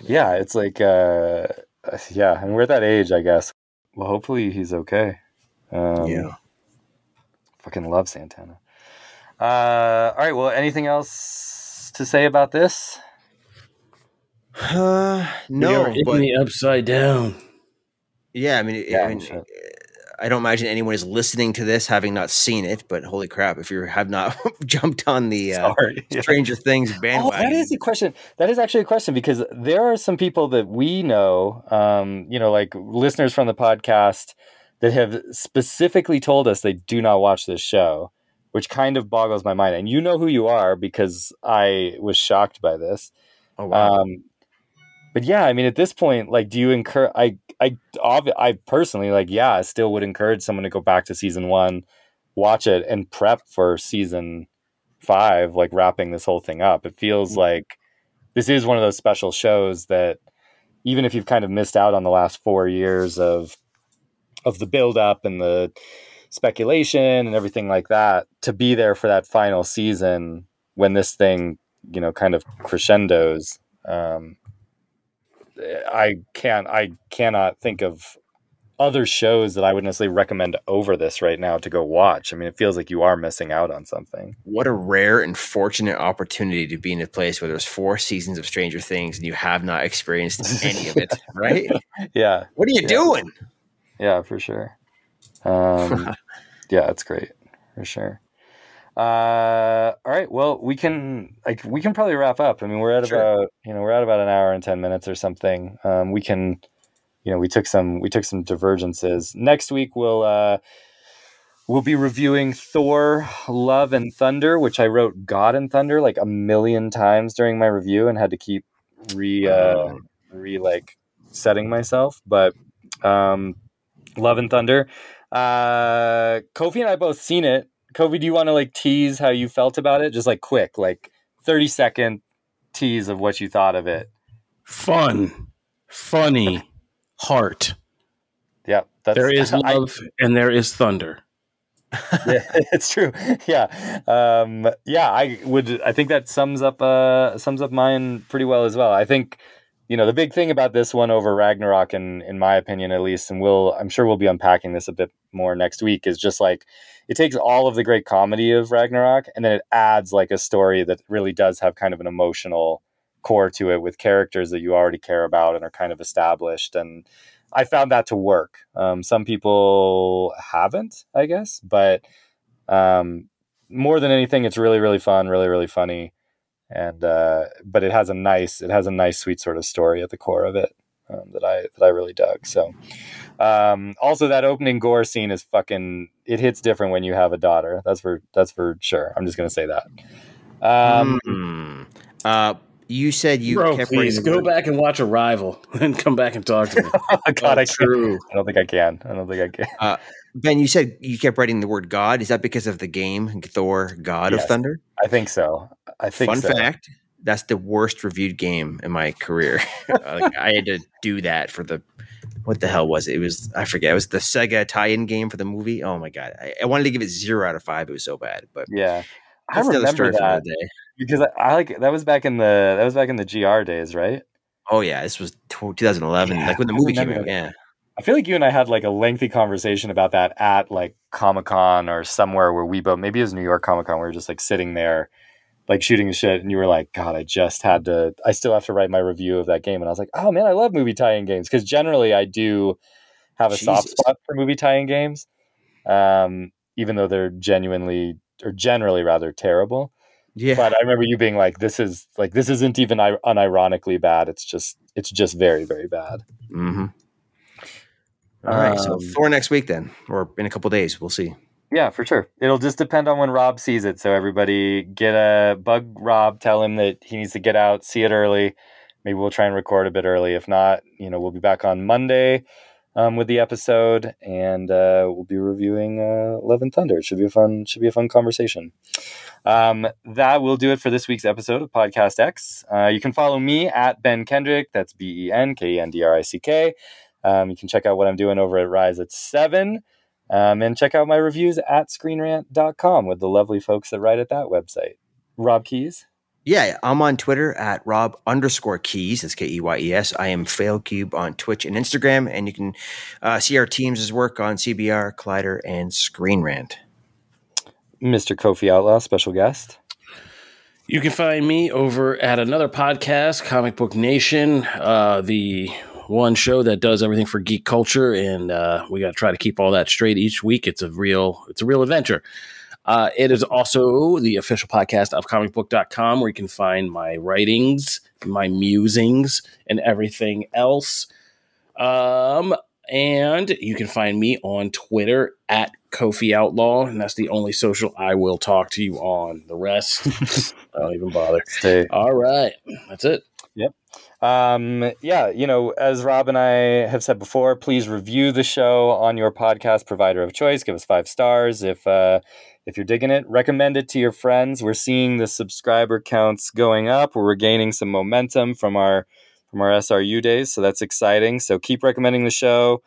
S1: yeah. It's like uh, yeah, and we're at that age, I guess. Well, hopefully he's okay. Um, yeah. Fucking love Santana. Uh, all right. Well, anything else to say about this?
S2: Uh, no,
S3: but, the upside down.
S2: Yeah, I mean, yeah, I mean, sure. I don't imagine anyone is listening to this having not seen it. But holy crap, if you have not jumped on the uh, Stranger Things bandwagon, oh,
S1: that is a question. That is actually a question because there are some people that we know, um, you know, like listeners from the podcast that have specifically told us they do not watch this show which kind of boggles my mind. And you know who you are because I was shocked by this. Oh wow. Um, but yeah, I mean, at this point, like, do you encourage? I, I, I personally, like, yeah, I still would encourage someone to go back to season one, watch it, and prep for season five, like wrapping this whole thing up. It feels mm-hmm. like this is one of those special shows that, even if you've kind of missed out on the last four years of, of the build up and the, speculation and everything like that to be there for that final season when this thing you know kind of crescendos um, i can't i cannot think of other shows that I would necessarily recommend over this right now to go watch. I mean, it feels like you are missing out on something.
S2: What a rare and fortunate opportunity to be in a place where there's four seasons of Stranger Things and you have not experienced any of it, right?
S1: Yeah.
S2: What are you
S1: yeah.
S2: doing?
S1: Yeah, for sure. Um, yeah, it's great for sure. Uh, all right. Well, we can like we can probably wrap up. I mean, we're at sure. about you know we're at about an hour and ten minutes or something. Um, we can you know we took some we took some divergences next week we'll uh we'll be reviewing thor love and thunder which i wrote god and thunder like a million times during my review and had to keep re uh re like setting myself but um love and thunder uh kofi and i both seen it kofi do you want to like tease how you felt about it just like quick like 30 second tease of what you thought of it
S3: fun funny heart.
S1: Yeah, that's
S3: there is love I, and there is thunder.
S1: yeah, it's true. Yeah, um, yeah. I would. I think that sums up uh, sums up mine pretty well as well. I think you know the big thing about this one over Ragnarok, and in my opinion at least, and we'll I'm sure we'll be unpacking this a bit more next week. Is just like it takes all of the great comedy of Ragnarok, and then it adds like a story that really does have kind of an emotional core to it with characters that you already care about and are kind of established. And I found that to work. Um, some people haven't, I guess, but um, more than anything, it's really, really fun, really, really funny. And uh, but it has a nice, it has a nice, sweet sort of story at the core of it um, that I that I really dug. So, um, also that opening gore scene is fucking. It hits different when you have a daughter. That's for that's for sure. I'm just gonna say that. Um,
S2: mm-hmm. uh, you said you
S3: Bro, kept please go back and watch Arrival and come back and talk to me.
S1: oh, God, I true. I don't think I can. I don't think I can. Uh,
S2: ben, you said you kept writing the word God. Is that because of the game Thor: God yes, of Thunder?
S1: I think so. I think.
S2: Fun
S1: so.
S2: fact: that's the worst reviewed game in my career. Uh, like, I had to do that for the. What the hell was it? It was I forget. It was the Sega tie-in game for the movie. Oh my god! I, I wanted to give it zero out of five. It was so bad, but
S1: yeah, I remember that because I, I, like that was back in the that was back in the GR days, right?
S2: Oh yeah, this was 2011, yeah, like when the movie came out. Yeah,
S1: I feel like you and I had like a lengthy conversation about that at like Comic Con or somewhere where we both maybe it was New York Comic Con. We were just like sitting there, like shooting the shit, and you were like, "God, I just had to. I still have to write my review of that game." And I was like, "Oh man, I love movie tie-in games because generally I do have a Jesus. soft spot for movie tie-in games, um, even though they're genuinely or generally rather terrible." Yeah. But I remember you being like, "This is like this isn't even unironically bad. It's just it's just very very bad."
S2: Mm-hmm. All right, so um, for next week then, or in a couple days, we'll see.
S1: Yeah, for sure. It'll just depend on when Rob sees it. So everybody get a bug Rob, tell him that he needs to get out, see it early. Maybe we'll try and record a bit early. If not, you know, we'll be back on Monday um, with the episode, and uh, we'll be reviewing uh, Love and Thunder. It should be a fun, should be a fun conversation. Um, that will do it for this week's episode of Podcast X. Uh, you can follow me at Ben Kendrick. That's B E N K E N D R I C K. Um, you can check out what I'm doing over at Rise at 7. Um, and check out my reviews at screenrant.com with the lovely folks that write at that website. Rob Keyes.
S2: Yeah, I'm on Twitter at Rob underscore Keyes. That's K E Y E S. I am FailCube on Twitch and Instagram, and you can uh, see our teams' work on CBR, Collider, and Screen Rant.
S1: Mr. Kofi Outlaw, special guest.
S3: You can find me over at another podcast, Comic Book Nation, uh, the one show that does everything for geek culture, and uh, we got to try to keep all that straight each week. It's a real, it's a real adventure. Uh, it is also the official podcast of comicbook.com where you can find my writings, my musings, and everything else. Um, and you can find me on Twitter at Kofi Outlaw, and that's the only social I will talk to you on. The rest, I don't even bother. Hey. All right, that's it.
S1: Yep. Um, yeah, you know, as Rob and I have said before, please review the show on your podcast provider of choice. Give us five stars if uh, if you're digging it. Recommend it to your friends. We're seeing the subscriber counts going up. We're gaining some momentum from our from our SRU days, so that's exciting. So keep recommending the show.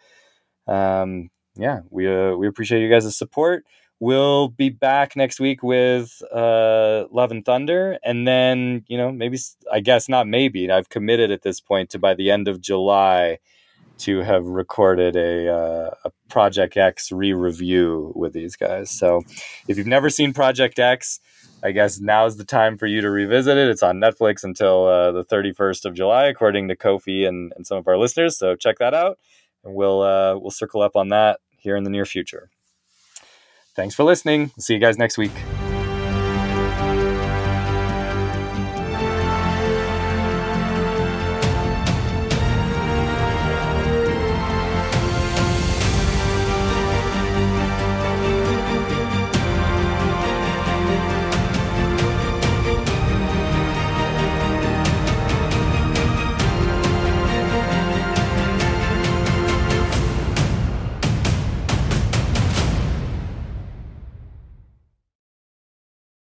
S1: Um, yeah, we uh, we appreciate you guys' support. We'll be back next week with uh, Love and Thunder, and then you know maybe I guess not maybe I've committed at this point to by the end of July to have recorded a, uh, a Project X re review with these guys. So if you've never seen Project X, I guess now's the time for you to revisit it. It's on Netflix until uh, the 31st of July, according to Kofi and, and some of our listeners. So check that out, and we'll uh, we'll circle up on that here in the near future. Thanks for listening. See you guys next week.